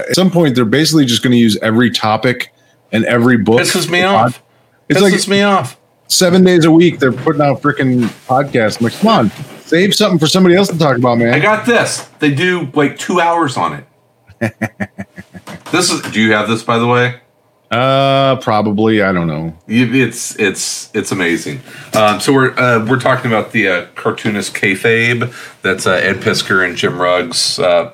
at some point they're basically just going to use every topic and every book. Pisses me off. It's Pisses like me off. seven days a week they're putting out freaking podcasts. I'm like, come on, save something for somebody else to talk about, man. I got this. They do like two hours on it. this is. Do you have this, by the way? uh, probably. I don't know. It's it's it's amazing. Um, so we're uh, we're talking about the uh, cartoonist kayfabe. That's uh, Ed Piskor and Jim Rugg's. Uh,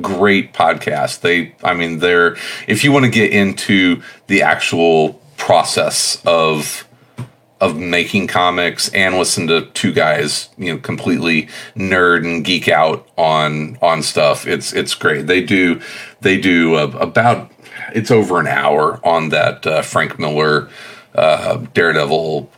great podcast. They, I mean, they're if you want to get into the actual process of of making comics and listen to two guys, you know, completely nerd and geek out on on stuff. It's it's great. They do they do uh, about it's over an hour on that uh, Frank Miller uh, Daredevil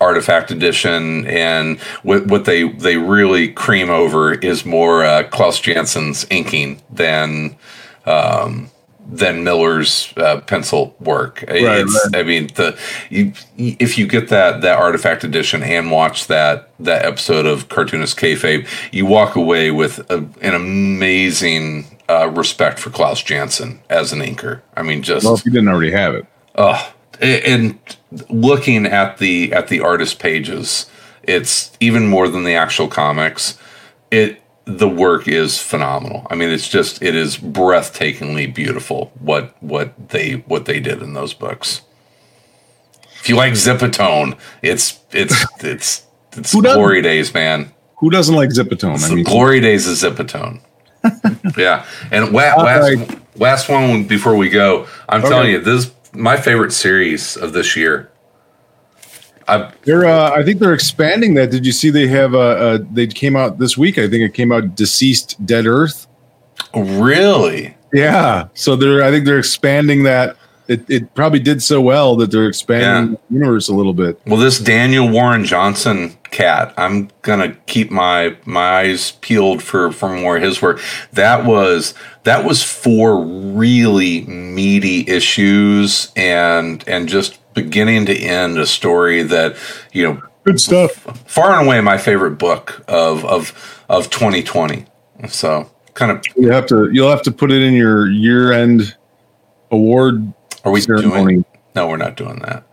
Artifact Edition, and what what they they really cream over is more uh, Klaus Janson's inking than. Um, than Miller's uh, pencil work. it's, right. I mean, the you, if you get that that artifact edition and watch that that episode of Cartoonist Kayfabe, you walk away with a, an amazing uh, respect for Klaus Janson as an inker. I mean, just Well, if you didn't already have it, Oh, and looking at the at the artist pages, it's even more than the actual comics. It the work is phenomenal. I mean, it's just it is breathtakingly beautiful what what they what they did in those books. If you like Zipatone, it's it's it's it's glory days, man. who doesn't like Zipatone? It's I mean, glory days of Zipatone. yeah, and wa- last right. last one before we go, I'm Okay. telling you, this is my favorite series of this year. I they're. Uh, I think they're expanding that. Did you see they have? Uh, uh, they came out this week. I think it came out. DCeased Dead Earth. really, Yeah. So they're. I think they're expanding that. It, it probably did so well that they're expanding the universe a little bit. well, this Daniel Warren Johnson cat, I'm gonna keep my my eyes peeled for for more of his work. That was that was four really meaty issues and and just beginning to end a story that you know Good stuff. far and away my favorite book of of of 2020. So kind of You have to. You'll have to put it in your year end award are we ceremony. doing? No, we're not doing that.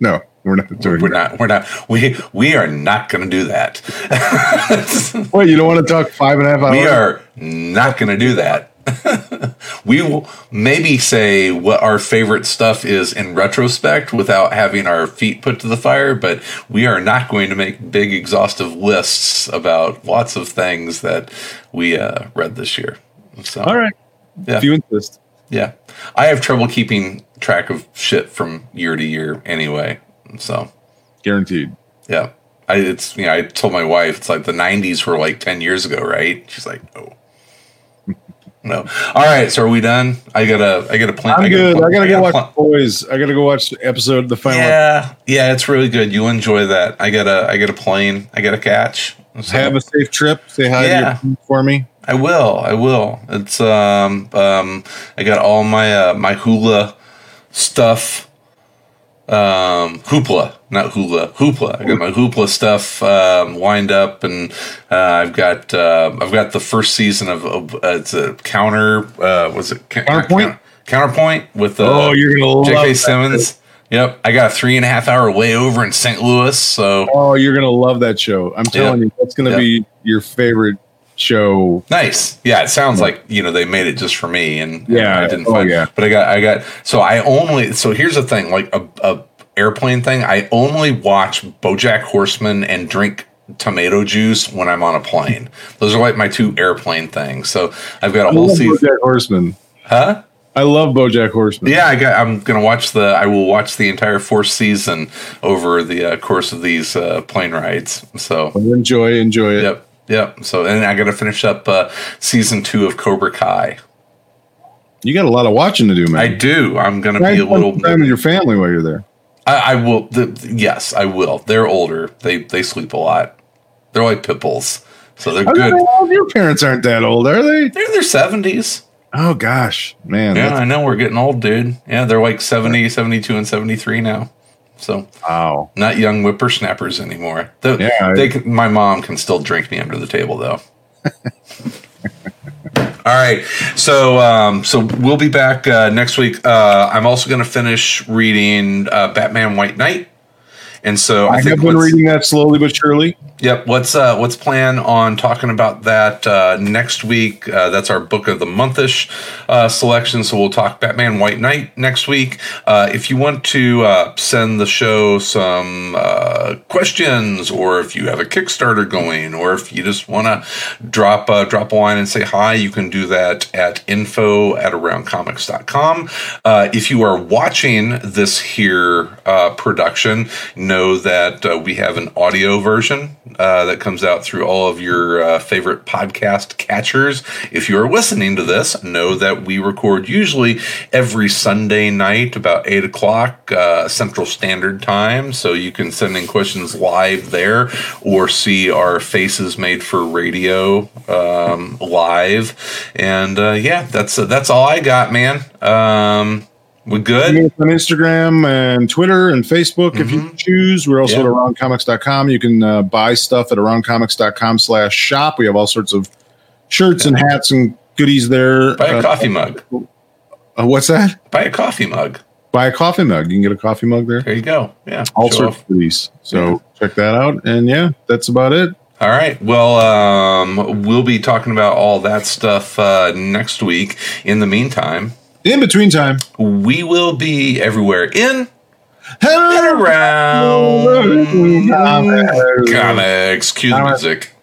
No, we're not doing We're that. not. We're not. We we are not going to do that. Wait, you don't want to talk five and a half hours? we are not going to do that. we will maybe say what our favorite stuff is in retrospect without having our feet put to the fire, but we are not going to make big exhaustive lists about lots of things that we uh, read this year. So, All right. Yeah. If you insist. Yeah. I have trouble keeping track of shit from year to year anyway. So, Guaranteed. yeah. I it's you know, I told my wife it's like the 90s were like 10 years ago, right? She's like, "Oh." No. All right, so are we done? I got to I got to plan I'm good. I gotta go watch plan- Boys. I gotta go watch the episode, the final. Yeah. Yeah, it's really good. You'll enjoy that. I gotta. I gotta plane. I got to catch. So- Have a safe trip. Say hi Yeah. to your for me. I will. I will. It's um um I got all my uh, my hula stuff. Um, hoopla, not hula, hoopla. I got my hoopla stuff um, lined up, and uh, I've got uh, I've got the first season of, uh, it's a counter. Uh, was it Ca- Counterpoint? Counterpoint with uh, Oh, you're gonna love J.K. that. Simmons. Yep, I got a three and a half hour way over in St. Louis, so Oh, you're gonna love that show. I'm telling you, that's gonna Yeah. be your favorite show. Nice. Yeah, it sounds like you know they made it just for me, and Yeah, and I didn't oh, find. yeah. But I got I got so I only so here's the thing like a, a airplane thing. I only watch BoJack Horseman and drink tomato juice when I'm on a plane. Those are like my two airplane things. So I've got a I whole season. BoJack Horseman. Huh? I love BoJack Horseman. Yeah, I got. I'm gonna watch the. I will watch the entire fourth season over the uh, course of these uh, plane rides. So enjoy, enjoy it. Yep, yep. So and I got to finish up uh, season two of Cobra Kai. You got a lot of watching to do, man. I do. I'm going to be a little. time with your family while you're there. I, I will. The, yes, I will. They're older. They they sleep a lot. They're like pit bulls, so they're How good. old? Your parents aren't that old, are they? They're in their seventies. Oh gosh, man. Yeah, I know. We're getting old, dude. Yeah, they're like 70, 72, and 73 now. So, wow. not young whippersnappers anymore. Yeah, they can, my mom can still drink me under the table, though. All right, so um, so we'll be back uh, next week. Uh, I'm also going to finish reading uh, Batman White Knight, and so I, I think have been reading that slowly but surely. Yep. Let's uh, let's plan on talking about that uh, next week. Uh, that's our book of the monthish uh, selection. So we'll talk Batman White Knight next week. Uh, if you want to uh, send the show some questions, or if you have a Kickstarter going, or if you just want to drop drop a line and say hi, you can do that at info at aroundcomics.com. Uh, if you are watching this here production, know that we have an audio version uh, that comes out through all of your uh, favorite podcast catchers. If you are listening to this, know that we record usually every Sunday night about 8 o'clock uh, Central Standard Time. So you can send in questions live there or see our faces made for radio um, live. And uh, yeah, that's, that's all I got, man. Um, we good? On Instagram and Twitter and Facebook if you choose. We're also Mm-hmm. Yeah. at aroundcomics.com. You can uh, buy stuff at aroundcomics.com slash shop. We have all sorts of shirts and hats and goodies there. Buy a Uh, coffee mug. uh, what's that? Buy a coffee mug. Buy a coffee mug. You can get a coffee mug there. There you go. Yeah. All sorts off. of goodies. So check that out. And yeah, that's about it. All right. Well, um, we'll be talking about all that stuff uh, next week. In the meantime, In between time. we will be everywhere in and around comics. Cue music.